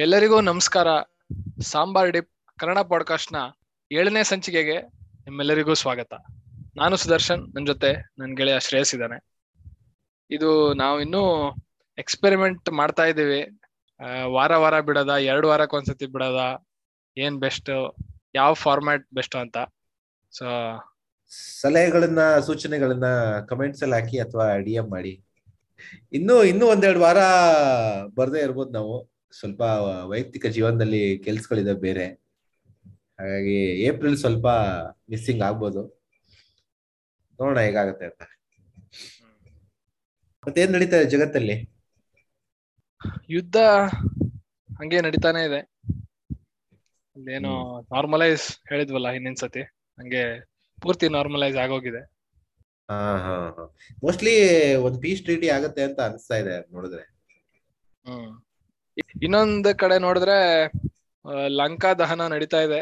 ಎಲ್ಲರಿಗೂ ನಮಸ್ಕಾರ. ಸಾಂಬಾರ್ ಡಿಪ್ ಕನ್ನಡ ಪಾಡ್ಕಾಸ್ಟ್ನ ಏಳನೇ ಸಂಚಿಕೆಗೆ ನಿಮ್ಮೆಲ್ಲರಿಗೂ ಸ್ವಾಗತ. ನಾನು ಸುದರ್ಶನ್ ನನ್ನ ಜೊತೆ ನನ್ನ ಗೆಳೆಯ ಶ್ರೇಯಸ್ ಇದ್ದಾನೆ. ಇದು ನಾವು ಇನ್ನೂ ಎಕ್ಸ್ಪೆರಿಮೆಂಟ್ ಮಾಡ್ತಾ ಇದ್ದೀವಿ. ವಾರ ವಾರ ಬಿಡದ, ಎರಡು ವಾರಕ್ಕೆ ಒಂದ್ಸತಿ ಬಿಡೋದ, ಏನ್ ಬೆಸ್ಟ್ ಯಾವ ಫಾರ್ಮ್ಯಾಟ್ ಬೆಸ್ಟ್ ಅಂತ. ಸೊ ಸಲಹೆಗಳನ್ನ, ಸೂಚನೆಗಳನ್ನ ಕಮೆಂಟ್ಸ್ ಅಲ್ಲಿ ಹಾಕಿ ಅಥವಾ ಡಿ ಎಂ ಮಾಡಿ. ಇನ್ನು ಇನ್ನು ಒಂದೆರಡು ವಾರ ಬರ್ದೇ ಇರ್ಬೋದು ನಾವು. ಸ್ವಲ್ಪ ವೈಯಕ್ತಿಕ ಜೀವನದಲ್ಲಿ ಕೆಲ್ಸಗಳಿದೆ ಬೇರೆ. ಹಾಗಾಗಿ ಏಪ್ರಿಲ್ ಸ್ವಲ್ಪ ಮಿಸ್ಸಿಂಗ್ ಆಗ್ಬೋದು. ನೋಡೋಣ ಹೇಗಾಗತ್ತೆ ಅಂತ. ಮತ್ತೇನ್ ನಡೀತಾ ಇದೆ ಜಗತ್ತಲ್ಲಿ? ಯುದ್ಧ ಹಂಗೆ ನಡೀತಾನೆ ಇದೆ. ಅಲ್ಲೇನೋ ನಾರ್ಮಲೈಸ್ ಹೇಳಿದ್ವಲ್ಲ ಹಿಂದಿನ ಸತಿ. ಹಂಗೆ ಪೂರ್ತಿ ನಾರ್ಮಲೈಸ್ ಆಗೋಗಿದೆ. ಹಾ ಹಾ ಹಾ. ಮೋಸ್ಟ್ಲಿ ಒಂದ್ ಪೀಸ್ ಟ್ರೀಟಿ ಆಗತ್ತೆ ಅಂತ ಅನಿಸ್ತಾ ಇದೆ ನೋಡಿದ್ರೆ. ಹ್ಮ್. ಇನ್ನೊಂದ್ ಕಡೆ ನೋಡಿದ್ರೆ ಲಂಕಾ ದಹನ ನಡೀತಾ ಇದೆ.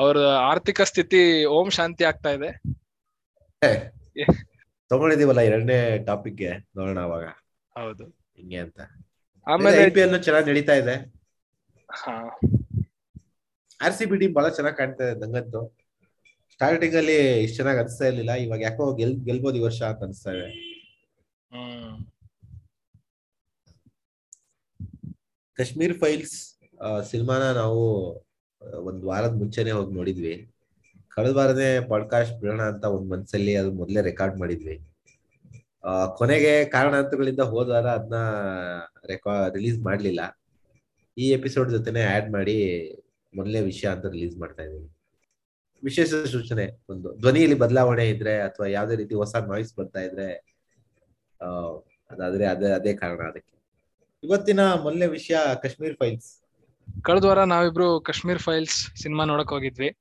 ಅವ್ರ ಆರ್ಥಿಕ ಸ್ಥಿತಿ ಓಂ ಶಾಂತಿ ಆಗ್ತಾ ಇದೆ. ತಗೊಂಡಿದೀವಲ್ಲ ಎರಡನೇ ಟಾಪಿಕ್ಗೆ ನೋಡೋಣ ಅವಾಗ. ಹೌದು. ಹಿಂಗೆ ಅಂತ. ಆಮೇಲೆ ಐ ಪಿ ಎಲ್ ಚೆನ್ನಾಗಿ ನಡೀತಾ ಇದೆ. ಆರ್ ಸಿ ಬಿ ಟೀಮ್ ಬಹಳ ಚೆನ್ನಾಗಿ ಕಾಣ್ತಾ ಇದೆ ನಂಗಂತೂ. ಸ್ಟಾರ್ಟಿಂಗ್ ಅಲ್ಲಿ ಇಷ್ಟು ಚೆನ್ನಾಗಿ ಅನಿಸ್ತಾ ಇರ್ಲಿಲ್ಲ ಇವಾಗ ಯಾಕೋ ಗೆಲ್ ಗೆಲ್ಬೋದು ಈ ವರ್ಷ ಅಂತ ಅನಿಸ್ತಾ ಇದೆ ಹ್ಮ್ ಕಾಶ್ಮೀರ್ ಫೈಲ್ಸ್ ಸಿನಿಮಾನ ನಾವು ಒಂದ್ ವಾರದ ಮುಂಚೆನೆ ಹೋಗಿ ನೋಡಿದ್ವಿ. ಕಳೆದ ವಾರನೇ ಪಾಡ್ಕಾಸ್ಟ್ ಬಿಡೋಣ ಅಂತ ಒಂದ್ ಮನ್ಸಲ್ಲಿ ಅದು ಮೊದಲೇ ರೆಕಾರ್ಡ್ ಮಾಡಿದ್ವಿ. ಕೊನೆಗೆ ಕಾರಣಾಂತರಗಳಿಂದ ಹೋದ ವಾರ ಅದನ್ನ ರೆಕಾ, ರಿಲೀಸ್ ಮಾಡ್ಲಿಲ್ಲ. ಈ ಎಪಿಸೋಡ್ ಜೊತೆನೆ ಆಡ್ ಮಾಡಿ ಮೊದಲನೇ ವಿಷಯ ಅಂತ ರಿಲೀಸ್ ಮಾಡ್ತಾ ಇದ್ದೀನಿ ವಿಶೇಷ ಸೂಚನೆ, ಒಂದು ಧ್ವನಿಯಲ್ಲಿ ಬದಲಾವಣೆ ಇದ್ರೆ ಅಥವಾ ಯಾವುದೇ ರೀತಿ ಹೊಸ ನಾಯ್ಸ್ ಬರ್ತಾ ಇದ್ರೆ ಅದಾದ್ರೆ ಅದೇ ಅದೇ ಕಾರಣ ಅದಕ್ಕೆ. ಇವತ್ತಿನ ಮೊನ್ನೆ ವಿಷಯ ಕಾಶ್ಮೀರ್ ಫೈಲ್ಸ್ ಕಳೆದ ವಾರ ನಾವಿಬ್ರು ಕಾಶ್ಮೀರ್ ಫೈಲ್ಸ್ ಸಿನಿಮಾ ನೋಡಕ್ ಹೋಗಿದ್ವಿ.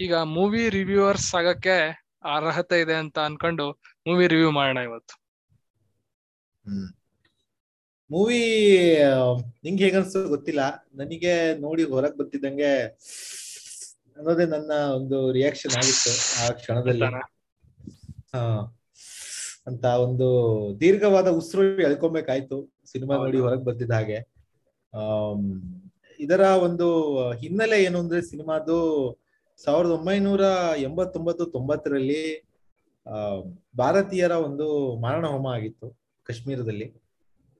ಈಗ ಮೂವಿ ರಿವ್ಯೂವರ್ಸ್ ಆಗಕ್ಕೆ ಅರ್ಹತೆ ಇದೆ ಅಂತ ಅನ್ಕೊಂಡು ಮೂವಿ ರಿವ್ಯೂ ಮಾಡೋಣ ಇವತ್ತು. ಮೂವಿ ನಿಂಗೆ ಹೇಗನ್ಸು ಗೊತ್ತಿಲ್ಲ. ನನಗೆ ನೋಡಿ ಹೊರಗ್ ಬರ್ತಿದ್ದಂಗೆ ಅನ್ನೋದೇ ನನ್ನ ಒಂದು ರಿಯಾಕ್ಷನ್ ಆಗಿತ್ತು ಆ ಕ್ಷಣದಲ್ಲಿ. ಹಾ. ಅಂತ ಒಂದು ದೀರ್ಘವಾದ ಉಸಿರು ಎಳ್ಕೊಬೇಕಾಯ್ತು. ಸಿನಿಮಾ ನೋಡಿ ಹೊರಗೆ ಬಂದಿದ್ದ ಹಾಗೆ. ಇದರ ಒಂದು ಹಿನ್ನೆಲೆ ಏನು ಅಂದ್ರೆ ಸಿನಿಮಾದು ಸಾವಿರದ ಒಂಬೈನೂರ ಎಂಬತ್ತೊಂಬತ್ತು, ತೊಂಬತ್ತರಲ್ಲಿ ಭಾರತೀಯರ ಒಂದು ಮಾರಣ ಹೋಮ ಆಗಿತ್ತು ಕಾಶ್ಮೀರದಲ್ಲಿ.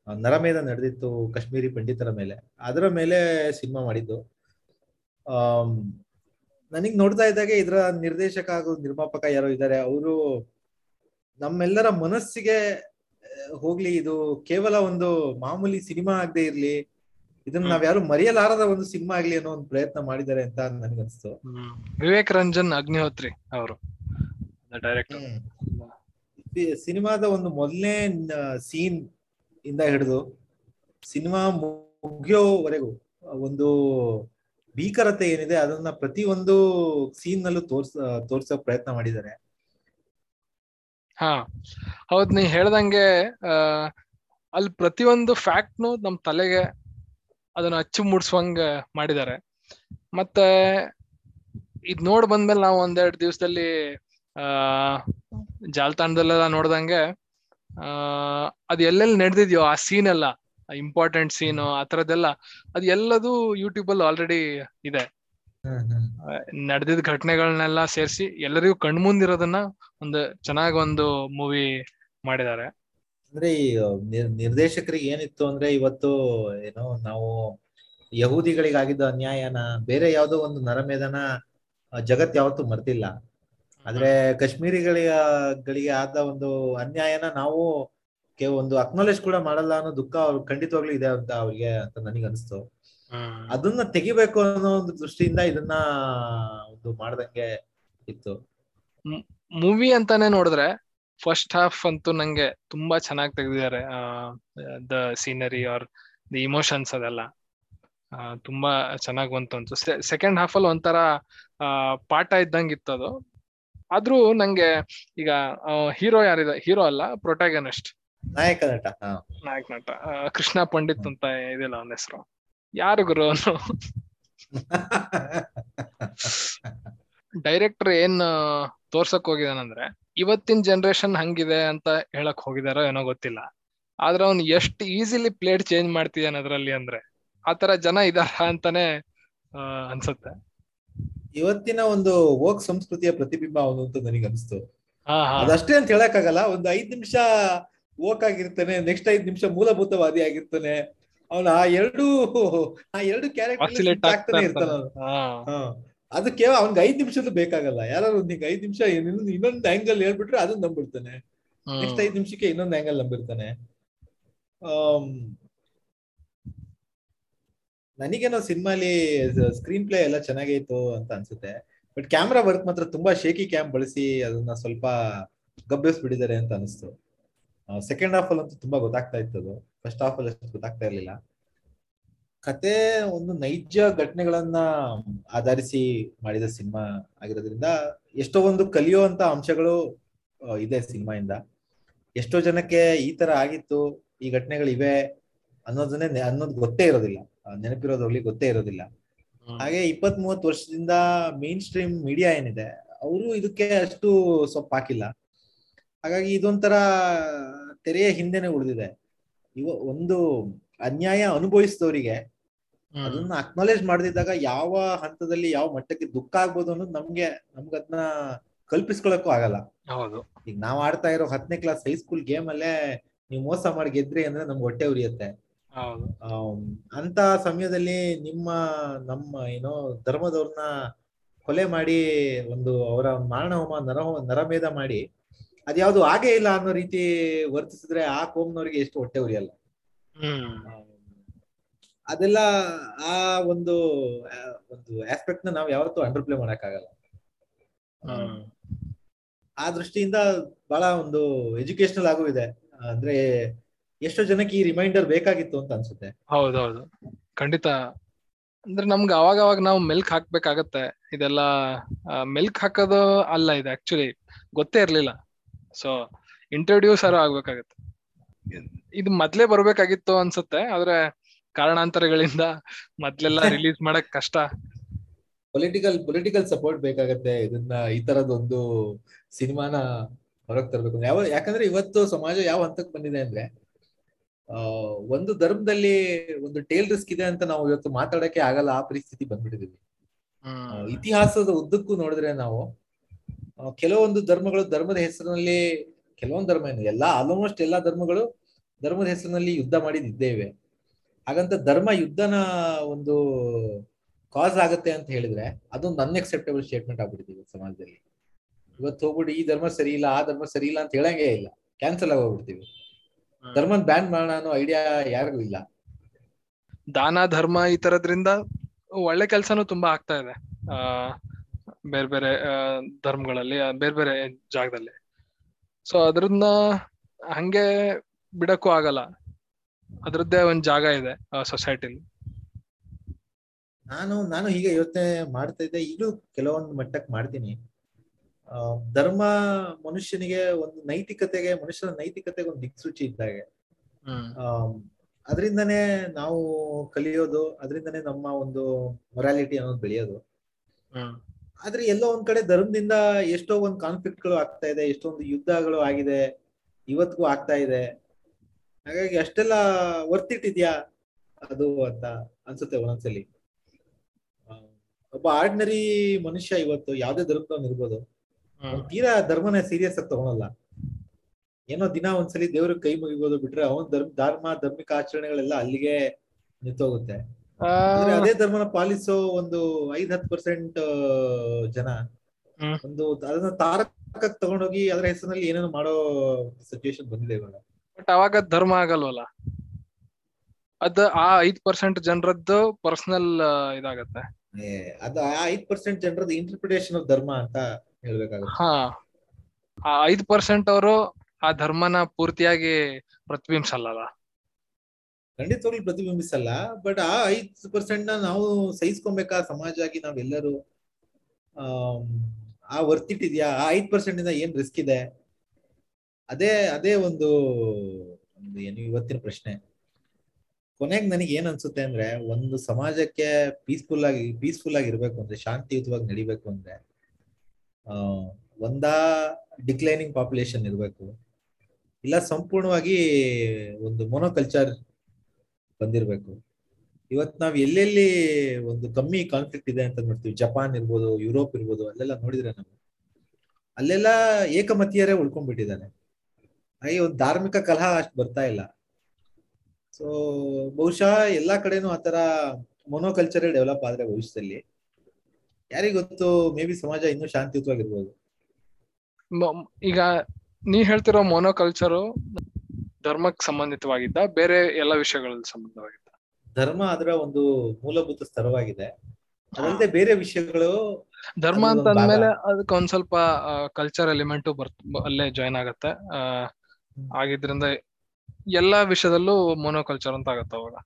ನರಮೇಧ ನಡೆದಿತ್ತು ಕಾಶ್ಮೀರಿ ಪಂಡಿತರ ಮೇಲೆ. ಅದರ ಮೇಲೆ ಸಿನಿಮಾ ಮಾಡಿದ್ದು. ಆ ನನಗ್ ನೋಡ್ತಾ ಇದ್ದಾಗೆ ಇದರ ನಿರ್ದೇಶಕ ಹಾಗೂ ನಿರ್ಮಾಪಕ ಯಾರೋ ಇದ್ದಾರೆ, ಅವರು ನಮ್ಮೆಲ್ಲರ ಮನಸ್ಸಿಗೆ ಹೋಗ್ಲಿ ಇದು ಕೇವಲ ಒಂದು ಮಾಮೂಲಿ ಸಿನಿಮಾ ಆಗದೆ ಇರ್ಲಿ ಇದನ್ನ ನಾವ್ಯಾರು ಮರೆಯಲಾರದ ಒಂದು ಸಿನಿಮಾ ಆಗ್ಲಿ ಅನ್ನೋ ಒಂದು ಪ್ರಯತ್ನ ಮಾಡಿದ್ದಾರೆ ಅಂತ ನನ್ಗನ್ಸ್ತು. ವಿವೇಕ್ ರಂಜನ್ ಅಗ್ನಿಹೋತ್ರಿ ಅವರು ಸಿನಿಮಾದ ಒಂದು ಮೊದಲನೇ ಸೀನ್ ಇಂದ ಹಿಡಿದು ಸಿನಿಮಾ ಮುಗಿಯೋವರೆಗೂ ಒಂದು ಭೀಕರತೆ ಏನಿದೆ ಅದನ್ನ ಪ್ರತಿ ಒಂದು ಸೀನ್ ನಲ್ಲೂ ತೋರ್ಸ ತೋರ್ಸೋ ಪ್ರಯತ್ನ ಮಾಡಿದ್ದಾರೆ. ಹಾ. ಹೌದ್, ನೀ ಹೇಳ್ದಂಗೆ ಅಲ್ಲಿ ಪ್ರತಿಯೊಂದು ಫ್ಯಾಕ್ಟ್ನು ನಮ್ ತಲೆಗೆ ಅದನ್ನ ಅಚ್ಚು ಮೂಡ್ಸುವಂಗ ಮಾಡಿದ್ದಾರೆ ಮತ್ತೆ, ಇದ್ ನೋಡ್ ಬಂದ್ಮೇಲೆ ನಾವು ಒಂದೆರಡು ದಿವಸದಲ್ಲಿ, ಆ, ಜಾಲತಾಣದಲ್ಲೆಲ್ಲ ನೋಡ್ದಂಗೆ, ಆ, ಅದ್ ಎಲ್ಲೆಲ್ಲಿ ನಡೆದಿದ್ಯೋ ಆ ಸೀನ್ ಎಲ್ಲ ಇಂಪಾರ್ಟೆಂಟ್ ಸೀನು ಆ ತರದ್ದೆಲ್ಲ ಅದ್ ಎಲ್ಲದೂ ಯೂಟ್ಯೂಬ್ ಅಲ್ಲಿ ಆಲ್ರೆಡಿ ಇದೆ. ನಡೆದಿದ್ದ ಘಟನೆಗಳನ್ನೆಲ್ಲ ಸೇರಿಸಿ ಎಲ್ಲರಿಗೂ ಕಣ್ಮುಂದಿರೋದನ್ನ ಒಂದು ಚೆನ್ನಾಗಿ ಒಂದು ಮೂವಿ ಮಾಡಿದ್ದಾರೆ. ಅಂದ್ರೆ ಈ ನಿರ್- ನಿರ್ದೇಶಕರಿಗೆ ಏನಿತ್ತು ಅಂದ್ರೆ ಇವತ್ತು ಏನೋ ನಾವು ಯಹೂದಿಗಳಿಗಾಗಿದ್ದ ಅನ್ಯಾಯನ ಬೇರೆ ಯಾವ್ದೋ ಒಂದು ನರಮೇಧನ ಜಗತ್ ಯಾವತ್ತು ಮರ್ತಿಲ್ಲ ಆದ್ರೆ ಕಾಶ್ಮೀರಿಗಳಿಗೆ ಗಳಿಗೆ ಆದ ಒಂದು ಅನ್ಯಾಯನ ನಾವು ಕೆ- ಒಂದು ಅಕ್ನಾಲೇಜ್ ಕೂಡ ಮಾಡಲ್ಲ ಅನ್ನೋ ದುಃಖ ಅವ್ರು ಖಂಡಿತವಾಗ್ಲೂ ಇದೆ ಅಂತ ಅವ್ರಿಗೆ ಅಂತ ನನಗೆ ಅನಿಸ್ತು. ಅದನ್ನ ತೆಗಿಬೇಕು ಅನ್ನೋ ಒಂದು ದೃಷ್ಟಿಯಿಂದ ಇದನ್ನ ಒಂದು ಮಾಡ್ದಂಗೆ ಇತ್ತು. ಮೂವಿ ಅಂತಾನೆ ನೋಡಿದ್ರೆ ಫಸ್ಟ್ ಹಾಫ್ ಅಂತೂ ನಂಗೆ ತುಂಬಾ ಚೆನ್ನಾಗಿ ತೆಗೆದಿದ್ದಾರೆ the scenery or the emotions ಅದೆಲ್ಲ. ತುಂಬಾ ಚೆನ್ನಾಗಿ ಬಂತು ಅಂತ. ಸೆಕೆಂಡ್ ಹಾಫ್ ಅಲ್ಲಿ ಒಂಥರ ಪಾಠ ಇದ್ದಂಗೆ ಇತ್ತು ಅದು. ಆದ್ರೂ ನಂಗೆ ಈಗ ಹೀರೋ ಯಾರಿದೆ ಹೀರೋ ಅಲ್ಲ ಪ್ರೊಟಾಗನಿಸ್ಟ್ ನಾಯಕ ನಟ ನಾಯಕ ನಟ ಕೃಷ್ಣ ಪಂಡಿತ್ ಅಂತ ಇದಿಲ್ಲ ಅವನ ಹೆಸರು. ಯಾರು ಗುರು ಅವನು ಡೈರೆಕ್ಟರ್ ಏನ್ ತೋರ್ಸಕ್ ಹೋಗಿದಾನಂದ್ರೆ ಇವತ್ತಿನ ಜನರೇಷನ್ ಹಂಗಿದೆ ಅಂತ ಹೇಳಕ್ ಹೋಗಿದಾರೋ ಏನೋ ಗೊತ್ತಿಲ್ಲ. ಆದ್ರೆ ಅವ್ನು ಎಷ್ಟು ಈಸಿಲಿ ಪ್ಲೇಟ್ ಚೇಂಜ್ ಮಾಡ್ತಿದ್ದಾನೆ ಅದ್ರಲ್ಲಿ ಅಂದ್ರೆ ಆತರ ಜನ ಇದಾರ ಅಂತಾನೆ ಆ, ಅನ್ಸುತ್ತೆ. ಇವತ್ತಿನ ಒಂದು ವೋಕ್ ಸಂಸ್ಕೃತಿಯ ಪ್ರತಿಬಿಂಬ ಅವನು ಅಂತ ನನಗೆ ಅನಿಸ್ತು. ಅದಷ್ಟೇ ಅಂತ ಹೇಳಕ್ ಆಗಲ್ಲ ಒಂದು ಐದ್ ನಿಮಿಷ ವೋಕ್ ಆಗಿರ್ತಾನೆ ನೆಕ್ಸ್ಟ್ ಐದ್ ನಿಮಿಷ ಮೂಲಭೂತವಾದಿ ಆಗಿರ್ತಾನೆ. ಅವನ ಆ ಎರಡು ಆ ಎರಡು ಕ್ಯಾರೆಕ್ಟರ್ ಇರ್ತಾನ. ಅದು ಕೇವಲ ಅವ್ನಿಗೆ ಐದ್ ನಿಮಿಷದ್ದು ಬೇಕಾಗಲ್ಲ. ಯಾರು ಒಂದ್ ಐದ್ ನಿಮಿಷ ಇನ್ನೊಂದು ಇನ್ನೊಂದು ಆಂಗಲ್ ಹೇಳ್ಬಿಟ್ರೆ ಅದನ್ನ ನಂಬಿಡ್ತಾನೆ. ನೆಕ್ಸ್ಟ್ ಐದ್ ನಿಮಿಷಕ್ಕೆ ಇನ್ನೊಂದು ಆಂಗಲ್ ನಂಬಿರ್ತಾನೆ ನನಗೇನೋ ಸಿನಿಮಾಲಿ ಸ್ಕ್ರೀನ್ ಪ್ಲೇ ಎಲ್ಲ ಚೆನ್ನಾಗೈತು ಅಂತ ಅನ್ಸುತ್ತೆ. ಬಟ್ ಕ್ಯಾಮ್ರಾ ವರ್ಕ್ ಮಾತ್ರ ತುಂಬಾ ಶೇಕಿ ಕ್ಯಾಮ್ ಬಳಸಿ ಅದನ್ನ ಸ್ವಲ್ಪ ಗಬ್ಬೆಸ್ಬಿಟ್ಟಿದ್ದಾರೆ ಅಂತ ಅನಿಸ್ತು. ಸೆಕೆಂಡ್ ಹಾಫ್ ಅಲ್ಲಿ ಅಂತೂ ತುಂಬಾ ಗೊತ್ತಾಗ್ತಾ ಇತ್ತು ಅದು ಫಸ್ಟ್ ಹಾಫ್ ಅಲ್ಲಿ ಅಷ್ಟು ಗೊತ್ತಾಗ್ತಾ ಇರ್ಲಿಲ್ಲ. ಕತೆ ಒಂದು ನೈಜ ಘಟನೆಗಳನ್ನ ಆಧರಿಸಿ ಮಾಡಿದ ಸಿನಿಮಾ ಆಗಿರೋದ್ರಿಂದ ಎಷ್ಟೋ ಒಂದು ಕಲಿಯುವಂತ ಅಂಶಗಳು ಇದೆ ಇದೆ ಇಂದ ಎಷ್ಟೋ ಜನಕ್ಕೆ ಈ ತರ ಆಗಿತ್ತು ಈ ಘಟನೆಗಳಿವೆ ಅನ್ನೋದನ್ನೇ ನೆ- ಅನ್ನೋದು ಗೊತ್ತೇ ಇರೋದಿಲ್ಲ. ನೆನಪಿರೋದ್ರಲ್ಲಿ ಗೊತ್ತೇ ಇರೋದಿಲ್ಲ. ಹಾಗೆ ಇಪ್ಪತ್ ಮೂವತ್ ವರ್ಷದಿಂದ ಮೇನ್ ಸ್ಟ್ರೀಮ್ ಮೀಡಿಯಾ ಏನಿದೆ ಅವರು ಇದಕ್ಕೆ ಅಷ್ಟು ಸೊಪ್ಪು ಹಾಕಿಲ್ಲ ಹಾಗಾಗಿ ಇದೊಂಥರ ತೆರೆಯ ಹಿಂದೆನೆ ಉಳಿದಿದೆ. ಇವ ಒಂದು ಅನ್ಯಾಯ ಅನುಭವಿಸಿದವರಿಗೆ. ಅದನ್ನ ಅಕ್ನಾಲೇಜ್ ಮಾಡದಿದ್ದಾಗ ಯಾವ ಹಂತದಲ್ಲಿ ಯಾವ ಮಟ್ಟಕ್ಕೆ ದುಃಖ ಆಗ್ಬೋದು ಅನ್ನೋದು ನಮ್ಗೆ ನಮ್ಗೆ ಅದನ್ನ ಕಲ್ಪಿಸ್ಕೊಳಕ್ಕೂ ಆಗಲ್ಲ. ಹೌದು. ಈಗ ನಾವ್ ಆಡ್ತಾ ಇರೋ ಹತ್ತನೇ ಕ್ಲಾಸ್ ಹೈಸ್ಕೂಲ್ ಗೇಮ್ ಅಲ್ಲೇ ನೀವು ಮೋಸ ಮಾಡಿ ಗೆದ್ರಿ ಅಂದ್ರೆ ನಮ್ಗೆ ಹೊಟ್ಟೆ ಉರಿಯುತ್ತೆ. ಅಂತ ಸಮಯದಲ್ಲಿ ನಿಮ್ಮ ನಮ್ಮ ಏನೋ ಧರ್ಮದವ್ರನ್ನ ಕೊಲೆ ಮಾಡಿ ಒಂದು ಅವರ ಮಾರಣ ಹೋಮ ನರ ನರಮೇಧ ಮಾಡಿ ಅದ್ಯಾವ್ದು ಆಗೇ ಇಲ್ಲ ಅನ್ನೋ ರೀತಿ ವರ್ತಿಸಿದ್ರೆ ಆ ಕೋಮ್ನವ್ರಿಗೆ ಎಷ್ಟು ಹೊಟ್ಟೆ ಉರಿಯಲ್ಲ. ಅದೆಲ್ಲ ಆ ಒಂದು ಒಂದು ಆಸ್ಪೆಕ್ಟ್ನ ನಾವ್ ಯಾವತ್ತೂ ಅಂಡರ್ ಪ್ಲೇ ಮಾಡಕ್ಕಾಗಲ್ಲ. ಹ್ಮ್. ಆ ದೃಷ್ಟಿಯಿಂದ ಬಹಳ ಒಂದು ಎಜುಕೇಶನಲ್ ಆಗೂ ಇದೆ. ಅಂದ್ರೆ ಎಷ್ಟೋ ಜನಕ್ಕೆ ಈ ರಿಮೈಂಡರ್ ಬೇಕಾಗಿತ್ತು ಅಂತ ಅನ್ಸುತ್ತೆ. ಹೌದೌದು. ಖಂಡಿತ. ಅಂದ್ರೆ ನಮ್ಗೆ ಅವಾಗ ಅವಾಗ ನಾವು ಮೆಲ್ಕ್ ಹಾಕ್ಬೇಕಾಗತ್ತೆ. ಇದೆಲ್ಲ ಮೆಲ್ಕ್ ಹಾಕೋದು ಅಲ್ಲ ಇದೆ ಆಕ್ಚುಲಿ ಗೊತ್ತೇ ಇರ್ಲಿಲ್ಲ. ಸೊ ಇಂಟ್ರೊಡ್ಯೂಸ್ ಆರು ಆಗ್ಬೇಕಾಗತ್ತೆ. ಇದು ಮೊದ್ಲೇ ಬರ್ಬೇಕಾಗಿತ್ತು ಅನ್ಸುತ್ತೆ ಆದ್ರೆ ಕಾರಣಾಂತರಗಳಿಂದ ಮೊದ್ಲೆಲ್ಲ ರಿಲೀಸ್ ಮಾಡಕ್ ಕಷ್ಟ. ಪೊಲಿಟಿಕಲ್ ಪೊಲಿಟಿಕಲ್ ಸಪೋರ್ಟ್ ಬೇಕಾಗತ್ತೆ ಇದನ್ನ ಈ ತರದೊಂದು ಸಿನಿಮಾನ ಹೊರಗ್ ತರಬೇಕು. ಯಾವ ಯಾಕಂದ್ರೆ ಇವತ್ತು ಸಮಾಜ ಯಾವ ಹಂತಕ್ಕೆ ಬಂದಿದೆ ಅಂದ್ರೆ ಒಂದು ಧರ್ಮದಲ್ಲಿ ಒಂದು ಟೇಲ್ ರಿಸ್ಕ್ ಇದೆ ಅಂತ ನಾವು ಇವತ್ತು ಮಾತಾಡಕ್ಕೆ ಆಗಲ್ಲ ಆ ಪರಿಸ್ಥಿತಿ ಬಂದ್ಬಿಟ್ಟಿದೀವಿ. ಇತಿಹಾಸದ ಉದ್ದಕ್ಕೂ ನೋಡಿದ್ರೆ ನಾವು ಕೆಲವೊಂದು ಧರ್ಮಗಳು ಧರ್ಮದ ಹೆಸರಿನಲ್ಲಿ ಕೆಲವೊಂದು ಧರ್ಮ ಏನು ಎಲ್ಲಾ ಆಲ್ಮೋಸ್ಟ್ ಎಲ್ಲಾ ಧರ್ಮಗಳು ಧರ್ಮದ ಹೆಸರಿನಲ್ಲಿ ಯುದ್ಧ ಮಾಡಿ ಇದ್ದೇ ಇವೆ ಹಾಗಂತ ಧರ್ಮ ಯುದ್ಧನ ಒಂದು ಕಾಸ್ ಆಗತ್ತೆ ಅಂತ ಹೇಳಿದ್ರೆ ಅದೊಂದು ಅನ್ಎಕ್ಸೆಪ್ಟೇಬಲ್ ಸ್ಟೇಟ್ಮೆಂಟ್ ಆಗ್ಬಿಟ್ಟಿದೆ ಸಮಾಜದಲ್ಲಿ. ಇವತ್ತು ಹೋಗ್ಬಿಟ್ಟು ಈ ಧರ್ಮ ಸರಿ ಇಲ್ಲ ಆ ಧರ್ಮ ಸರಿ ಇಲ್ಲ ಅಂತ ಹೇಳಂಗೇ ಇಲ್ಲ. ಕ್ಯಾನ್ಸಲ್ ಆಗೋಗ್ಬಿಡ್ತೀವಿ. ಧರ್ಮನ್ ಬ್ಯಾನ್ ಮಾಡೋಣ ಅನ್ನೋ ಐಡಿಯಾ ಯಾರಿಗೂ ಇಲ್ಲ. ದಾನ ಧರ್ಮ ಈ ತರದ್ರಿಂದ ಒಳ್ಳೆ ಕೆಲಸನೂ ತುಂಬಾ ಆಗ್ತಾ ಇದೆ. ಆ ಬೇರೆ ಬೇರೆ ಧರ್ಮಗಳಲ್ಲಿ ಬೇರೆ ಬೇರೆ ಜಾಗದಲ್ಲಿ. ಸೊ ಅದ್ರನ್ನ ಹಂಗೆ ಬಿಡಕ್ಕೂ ಆಗಲ್ಲ. ಅದ್ರದ್ದೇ ಒಂದ್ ಜಾಗ ಇದೆ ಸೊಸೈಟಿಲಿ ನಾನು ನಾನು ಹೀಗೆ ಯೋಚನೆ ಮಾಡ್ತಾ ಇದ್ದೆ. ಈಗಲೂ ಕೆಲವೊಂದು ಮಟ್ಟಕ್ಕೆ ಮಾಡ್ತೀನಿ. ಧರ್ಮ ಮನುಷ್ಯನಿಗೆ ಒಂದು ನೈತಿಕತೆಗೆ ಮನುಷ್ಯನ ನೈತಿಕತೆಗೆ ಒಂದು ದಿಕ್ಸೂಚಿ ಇದ್ದಾಗೆ. ಅದರಿಂದನೇ ನಾವು ಕಲಿಯೋದು ಅದರಿಂದನೇ ನಮ್ಮ ಒಂದು ಮೊರಾಲಿಟಿ ಅನ್ನೋದು ಬೆಳೆಯೋದು. ಆದ್ರೆ ಎಲ್ಲೋ ಒಂದ್ ಕಡೆ ಧರ್ಮದಿಂದ ಎಷ್ಟೋ ಒಂದ್ ಕಾನ್ಫ್ಲಿಕ್ಟ್ಗಳು ಆಗ್ತಾ ಇದೆ ಎಷ್ಟೊಂದು ಯುದ್ಧಗಳು ಆಗಿದೆ ಇವತ್ತಿಗೂ ಆಗ್ತಾ ಇದೆ. ಹಾಗಾಗಿ ಅಷ್ಟೆಲ್ಲ ವರ್ತಿಟ್ಟಿದ್ಯಾ ಅದು ಅಂತ ಅನ್ಸುತ್ತೆ ಒಂದೊಂದ್ಸಲಿ ಒಬ್ಬ ಆರ್ಡಿನರಿ ಮನುಷ್ಯ ಇವತ್ತು ಯಾವ್ದೇ ಧರ್ಮದವನ್ ಇರ್ಬೋದು. ತೀರಾ ಧರ್ಮನ ಸೀರಿಯಸ್ ಆಗಿ ತಗೊಳಲ್ಲ. ಏನೋ ದಿನ ಒಂದ್ಸಲಿ ದೇವ್ರ ಕೈ ಮುಗಿಬೋದು ಬಿಟ್ರೆ ಅವನ್ ಧರ್ಮ ಧಾರ್ಮ ಧಾರ್ಮಿಕ ಆಚರಣೆಗಳೆಲ್ಲ ಅಲ್ಲಿಗೆ ನಿಂತೋಗುತ್ತೆ. ಅದೇ ಧರ್ಮನ ಪಾಲಿಸೋ ಒಂದು ಐದ್ ಹತ್ತು ಪರ್ಸೆಂಟ್ ಜನ ಒಂದು ಅದನ್ನ ತಾರಕ ತಗೊಂಡೋಗಿ ಅದರ ಹೆಸರಿನಲ್ಲಿ ಏನೇನೋ ಮಾಡೋ ಸಿಚುಯೇಷನ್ ಬಂದಿದೆ ಇವಾಗ. ಬಟ್ ಅವಾಗ ಧರ್ಮ ಆಗಲ್ವಲ್ಲ? ಅದ ಆ ಐದ್ ಪರ್ಸೆಂಟ್ ಜನರದ್ದು ಪರ್ಸನಲ್ ಇದಾಗತ್ತೆ. ಅದು ಆ ಐದ್ ಪರ್ಸೆಂಟ್ ಜನರದ್ದು ಇಂಟರ್ಪ್ರಿಟೇಷನ್ ಆಫ್ ಧರ್ಮ ಅಂತ ಹೇಳ್ಬೇಕಾಗುತ್ತೆ. ಹಾ. ಆ ಐದ್ ಪರ್ಸೆಂಟ್ ಅವರು ಆ ಧರ್ಮನ ಪೂರ್ತಿಯಾಗಿ ಪ್ರತಿಬಿಂಬಿಸಲ್ಲ ಖಂಡಿತವಾಗ್ಲೂ ಪ್ರತಿಬಿಂಬಿಸಲ್ಲ ಬಟ್ ಆ ಐದು ಪರ್ಸೆಂಟ್ನ ನಾವು ಸಹಿಸ್ಕೊಬೇಕಾ ಸಮಾಜ ಆಗಿ ನಾವೆಲ್ಲರೂ ಆ ವರ್ತಿಟ್ಟಿದ್ಯಾ ಆ ಐದು ಪರ್ಸೆಂಟ್ ಇಂದ ಏನ್ ರಿಸ್ಕ್ ಇದೆ? ಅದೇ ಅದೇ ಒಂದು ಒಂದು ಏನು ಇವತ್ತಿನ ಪ್ರಶ್ನೆ. ಕೊನೆಗೆ ನನಗೆ ಏನ್ ಅನ್ಸುತ್ತೆ ಅಂದ್ರೆ, ಒಂದು ಸಮಾಜಕ್ಕೆ ಪೀಸ್ಫುಲ್ ಆಗಿ ಪೀಸ್ಫುಲ್ ಆಗಿ ಇರ್ಬೇಕು ಅಂದ್ರೆ, ಶಾಂತಿಯುತವಾಗಿ ನಡಿಬೇಕು ಅಂದ್ರೆ, ಆ, ಒಂದಾ ಡಿಕ್ಲೈನಿಂಗ್ ಪಾಪ್ಯುಲೇಷನ್ ಇರಬೇಕು, ಇಲ್ಲ ಸಂಪೂರ್ಣವಾಗಿ ಒಂದು ಮೊನೋಕಲ್ಚರ್ ಬಂದಿರ್ಬೇಕು. ಇವತ್ ನಾವ್ ಎಲ್ಲೆಲ್ಲಿ ಒಂದು ಕಮ್ಮಿ ಕಾನ್ಫ್ಲಿಕ್ಟ್ ಇದೆ ಅಂತ ನೋಡ್ತೀವಿ. ಜಪಾನ್ ಇರ್ಬೋದು ಯುರೋಪ್ ಇರ್ಬೋದು, ಅಲ್ಲೆಲ್ಲ ನೋಡಿದ್ರೆ ನಾವು. ಅಲ್ಲೆಲ್ಲ ಏಕಮತೀಯರೇ ಉಳ್ಕೊಂಡ್ಬಿಟ್ಟಿದ್ದಾರೆ. ಹಾಗೆ ಒಂದು ಧಾರ್ಮಿಕ ಕಲಹ ಅಷ್ಟು ಬರ್ತಾ ಇಲ್ಲ. ಸೊ ಬಹುಶಃ ಎಲ್ಲಾ ಕಡೆನೂ ಆತರ ಮೊನೋಕಲ್ಚರೇ ಡೆವಲಪ್ ಆದ್ರೆ ಭವಿಷ್ಯದಲ್ಲಿ. ಯಾರಿಗ್ ಗೊತ್ತು ಮೇ ಬಿ ಸಮಾಜ ಇನ್ನೂ ಶಾಂತಿಯುತವಾಗಿರ್ಬೋದು. ಈಗ ನೀ ಹೇಳ್ತಿರೋ ಮೊನೋಕಲ್ಚರು ಧರ್ಮಕ್ಕೆ ಸಂಬಂಧಿತವಾಗಿದ್ದ ಬೇರೆ ಎಲ್ಲ ವಿಷಯಗಳಲ್ಲಿ ಸಂಬಂಧವಾಗಿದ್ದ. ಧರ್ಮ ಅದರ ಒಂದು ಮೂಲಭೂತ ಸ್ತರವಾಗಿದೆ ಅದಲ್ಲದೆ ಬೇರೆ ವಿಷಯಗಳು ಧರ್ಮ ಅಂತ. ಅಂದ್ಮೇಲೆ ಅದಕ್ಕೆ ಒಂದ್ ಸ್ವಲ್ಪ ಕಲ್ಚರ್ ಎಲಿಮೆಂಟ್ ಬರ್ತ ಅಲ್ಲೇ ಜಾಯ್ನ್ ಆಗತ್ತೆ. ಆಗಿದ್ರಿಂದ ಎಲ್ಲಾ ವಿಷಯದಲ್ಲೂ ಮೊನೋಕಲ್ಚರ್ ಅಂತ ಆಗತ್ತ ಅವಾಗ.